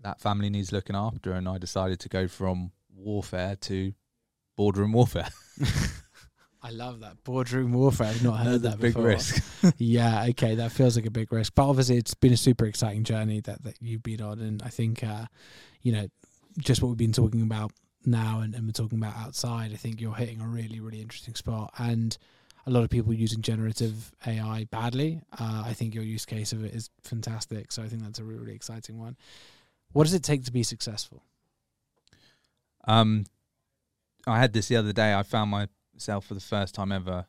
that family needs looking after. And I decided to go from warfare to boardroom warfare. I love that boardroom warfare. I've not heard that big before. risk. yeah, okay, that feels like a big risk, but obviously it's been a super exciting journey that that you've been on, and I think, uh, you know, just what we've been talking about now and, and we're talking about outside. I think you're hitting a really really interesting spot, and a lot of people using generative AI badly. Uh, I think your use case of it is fantastic, so I think that's a really, really exciting one. What does it take to be successful? Um, I had this the other day. I found myself for the first time ever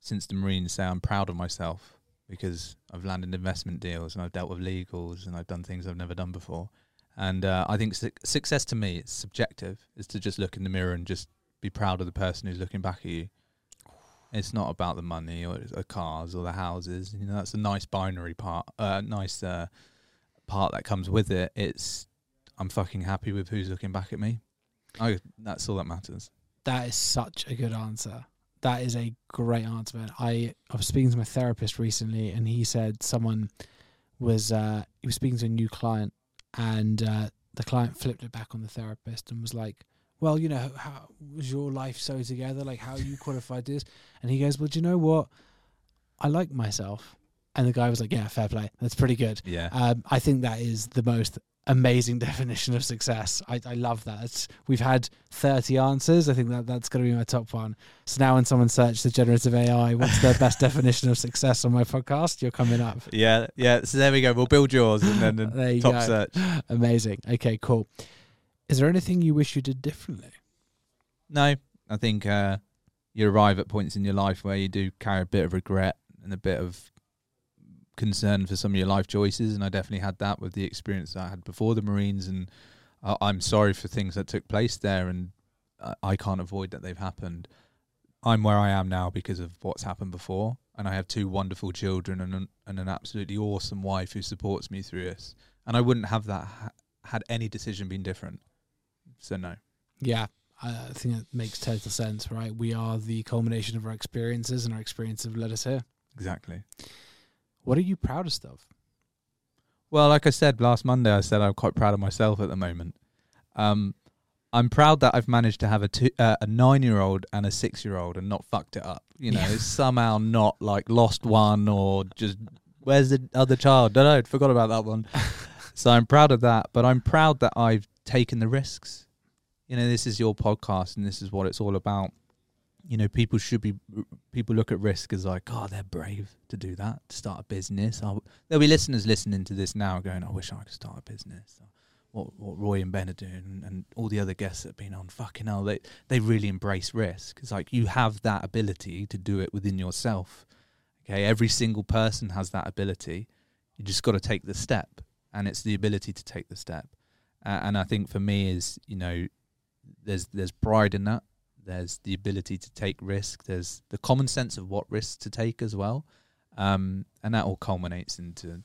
since the Marines say I'm proud of myself because I've landed investment deals and I've dealt with legals and I've done things I've never done before. And uh, I think su- success to me, it's subjective, is to just look in the mirror and just be proud of the person who's looking back at you. It's not about the money or the cars or the houses. You know, that's a nice binary part, uh, nice uh, part that comes with it. It's I'm fucking happy with who's looking back at me. I, that's all that matters. That is such a good answer. That is a great answer, man. I, I was speaking to my therapist recently, and he said someone was uh, he was speaking to a new client, and uh, the client flipped it back on the therapist and was like, "Well, you know, how was your life so together? Like, how you qualified this?" And he goes, "Well, do you know what? I like myself." And the guy was like, "Yeah, fair play. That's pretty good." Yeah. Um, I think that is the most amazing definition of success. I, I love that. It's, we've had 30 answers. I think that that's going to be my top one. So now when someone searches the generative AI, what's the best definition of success on my podcast? You're coming up. yeah, yeah. So there we go. We'll build yours and then the There you top go. search. Amazing. Okay, cool. Is there anything you wish you did differently? No, I think uh, you arrive at points in your life where you do carry a bit of regret and a bit of concern for some of your life choices, and I definitely had that with the experience that I had before the Marines, and uh, I'm sorry for things that took place there, and I, I can't avoid that they've happened. I'm where I am now because of what's happened before, and I have two wonderful children and an, and an absolutely awesome wife who supports me through this, and I wouldn't have that ha- had any decision been different. So no. Yeah, I think that makes total sense, right? We are the culmination of our experiences, and our experiences have led us here. Exactly. What are you proudest of? Well, like I said last Monday, I said I'm quite proud of myself at the moment. Um, I'm proud that I've managed to have a two, uh, a nine year old and a six year old and not fucked it up. You know, Yeah. somehow not like lost one or just where's the other child? Don't know, forgot about that one. so I'm proud of that, but I'm proud that I've taken the risks. You know, this is your podcast and this is what it's all about. You know, people should be people look at risk as like, oh, they're brave to do that, to start a business. i there'll be listeners listening to this now going, I wish I could start a business. What what Roy and Ben are doing, and, and all the other guests that have been on, fucking hell, they they really embrace risk. It's like you have that ability to do it within yourself. Okay, every single person has that ability. You just got to take the step, and it's the ability to take the step. Uh, and I think for me is you know, there's there's pride in that. There's the ability to take risk. There's the common sense of what risks to take as well, um, and that all culminates into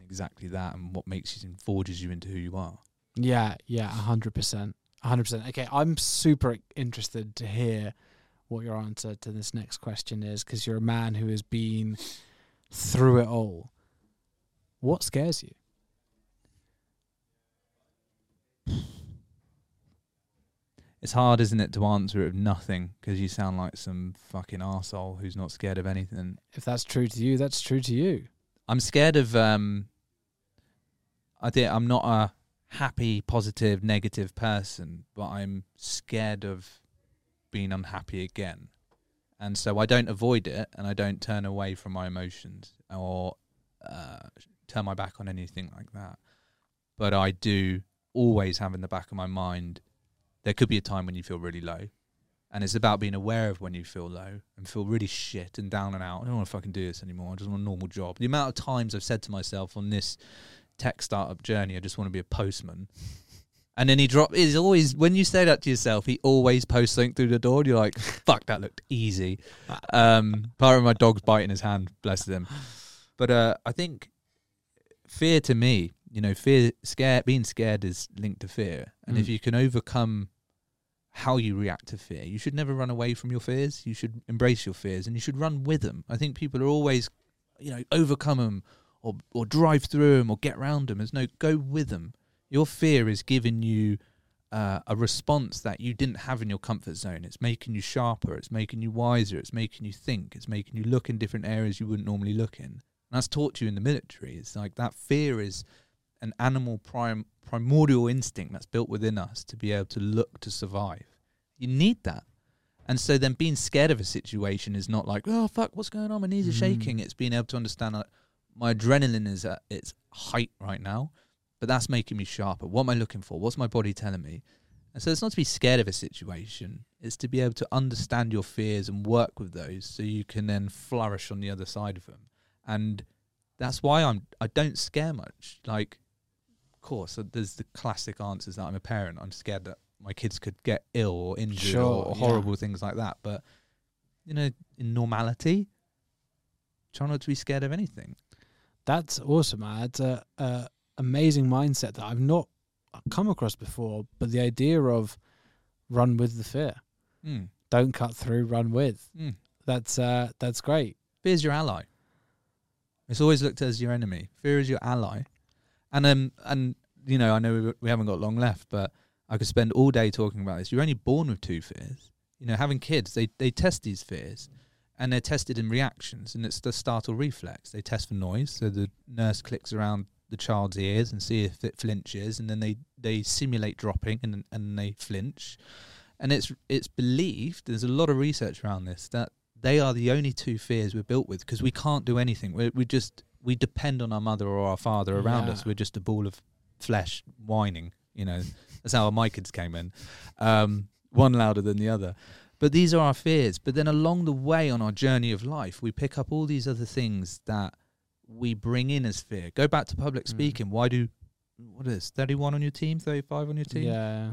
exactly that and what makes you and forges you into who you are. Yeah, yeah, hundred percent, hundred percent. Okay, I'm super interested to hear what your answer to this next question is because you're a man who has been through it all. What scares you? It's hard, isn't it, to answer it with nothing because you sound like some fucking arsehole who's not scared of anything. If that's true to you, that's true to you. I'm scared of. Um, I think I'm not a happy, positive, negative person, but I'm scared of being unhappy again, and so I don't avoid it, and I don't turn away from my emotions or uh, turn my back on anything like that. But I do always have in the back of my mind there could be a time when you feel really low. And it's about being aware of when you feel low and feel really shit and down and out. I don't want to fucking do this anymore. I just want a normal job. The amount of times I've said to myself on this tech startup journey, I just want to be a postman. And then he drop is always when you say that to yourself, he always posts something through the door and you're like, fuck, that looked easy. Um part of my dog's biting his hand, bless him. But uh, I think fear to me, you know, fear, scared, being scared is linked to fear, and if Mm. you can overcome how you react to fear, you should never run away from your fears. You should embrace your fears, and you should run with them. I think people are always, you know, overcome them or or drive through them or get around them. There's no go with them. Your fear is giving you uh, a response that you didn't have in your comfort zone. It's making you sharper. It's making you wiser. It's making you think. It's making you look in different areas you wouldn't normally look in. And that's taught you in the military. It's like that fear is an animal prim- primordial instinct that's built within us to be able to look to survive. You need that. And so then being scared of a situation is not like, oh, fuck, what's going on? My knees are Mm. shaking. It's being able to understand that my adrenaline is at its height right now, but that's making me sharper. What am I looking for? What's my body telling me? And so it's not to be scared of a situation, it's to be able to understand your fears and work with those so you can then flourish on the other side of them. And that's why I'm I don't scare much. Like course, uh, there's the classic answers that I'm a parent. I'm scared that my kids could get ill or injured Sure, or yeah. horrible things like that. But you know, in normality, try not to be scared of anything. That's awesome, That's a, a amazing mindset that I've not come across before. But the idea of run with the fear, Mm. don't cut through, run with. Mm. That's uh, that's great. Fear's your ally. It's always looked as your enemy. Fear is your ally. And um and you know, I know we- haven't got long left, but I could spend all day talking about this. You're only born with two fears. You know, having kids, they they test these fears and they're tested in reactions and it's the startle reflex. They test for noise, so the nurse clicks around the child's ears and see if it flinches and then they they simulate dropping and and they flinch. And it's it's believed there's a lot of research around this that they are the only two fears we're built with because we can't do anything. We we just we depend on our mother or our father around Yeah. us. We're just a ball of flesh whining. You know, that's how my kids came in, um, one louder than the other. But these are our fears. But then along the way on our journey of life, we pick up all these other things that we bring in as fear. Go back to public Mm. speaking. Why do what is thirty one on your team, thirty five on your team? Yeah,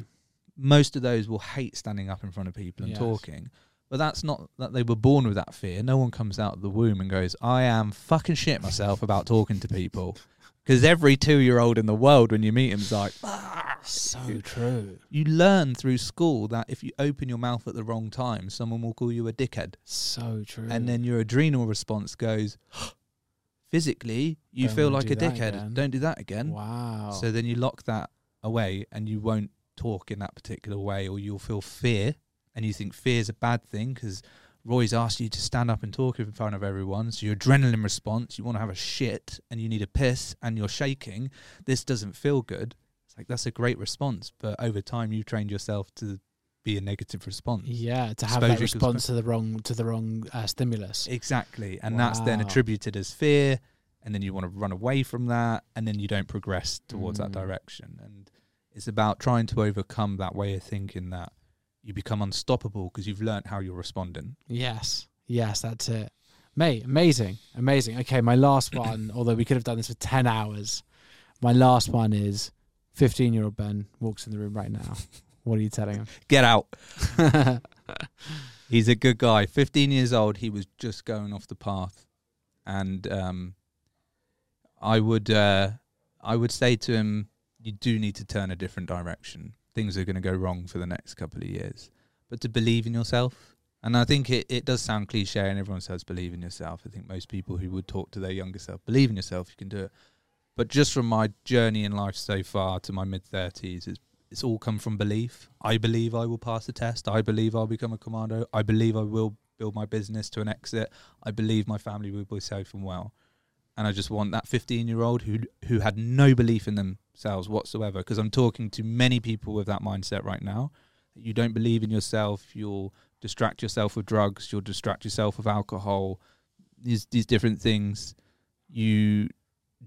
most of those will hate standing up in front of people and Yes. talking. But that's not that they were born with that fear. No one comes out of the womb and goes, I am fucking shit myself about talking to people. Because every two year old in the world, when you meet him, is like, "Ah." so true. you learn through school that if you open your mouth at the wrong time, someone will call you a dickhead. So true. And then your adrenal response goes, physically, you Don't feel like a dickhead. again. Don't do that again. wow. So then you lock that away and you won't talk in that particular way, or you'll feel fear and you think fear is a bad thing because Roy's asked you to stand up and talk in front of everyone. So your adrenaline response, you want to have a shit and you need a piss and you're shaking. This doesn't feel good. It's like that's a great response, but over time you've trained yourself to be a negative response. yeah, to have Exposure that response to the wrong to the wrong uh, stimulus. Exactly. And that's then attributed as fear. And then you want to run away from that. And then you don't progress towards that Mm. direction. And it's about trying to overcome that way of thinking that you become unstoppable because you've learned how you're responding. Yes, yes, that's it. Mate, amazing, amazing. Okay, my last one, although we could have done this for 10 hours, my last one is 15 year old Ben walks in the room right now. What are you telling him? Get out. He's a good guy. 15 years old. He was just going off the path. And um, I would uh, I would say to him, you do need to turn a different direction. Things are going to go wrong for the next couple of years. But to believe in yourself. And I think it, it does sound cliche and everyone says believe in yourself. I think most people who would talk to their younger self, believe in yourself, you can do it. But just from my journey in life so far to my mid 30s, it's, it's all come from belief. I believe I will pass the test. I believe I'll become a commando. I believe I will build my business to an exit. I believe my family will be safe and well. And I just want that 15 year old who who had no belief in themselves whatsoever. Because I'm talking to many people with that mindset right now. You don't believe in yourself. You'll distract yourself with drugs. You'll distract yourself with alcohol. These these different things. You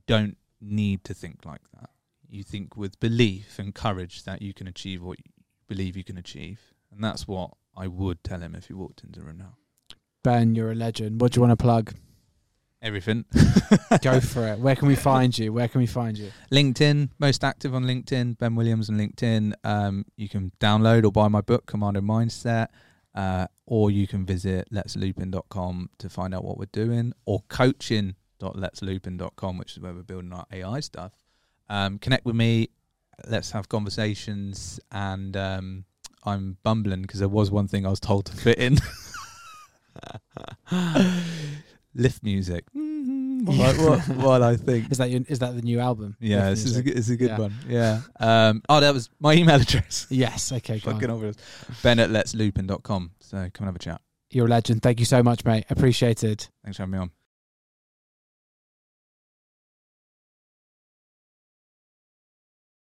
don't need to think like that. You think with belief and courage that you can achieve what you believe you can achieve. And that's what I would tell him if he walked into the room now. ben, you're a legend. What do you want to plug? Everything. Go for it. Where can we find you? Where can we find you? LinkedIn, most active on LinkedIn, Ben Williams on LinkedIn. Um, you can download or buy my book, Commando Mindset, uh, or you can visit letsloopin.com to find out what we're doing, or www.letsloopin.com, which is where we're building our AI stuff. Um, connect with me. Let's have conversations. And um, I'm bumbling because there was one thing I was told to fit in. Lift music. What, what, what I think. Is that your, is that the new album? Yeah, this is a, good- it's a good Yeah. one. Yeah. Um, oh, that was my email address. Yes. Okay. Go Fucking on. obvious. Ben at letsloopin.com. So come and have a chat. You're a legend. Thank you so much, mate. Appreciated. Thanks for having me on.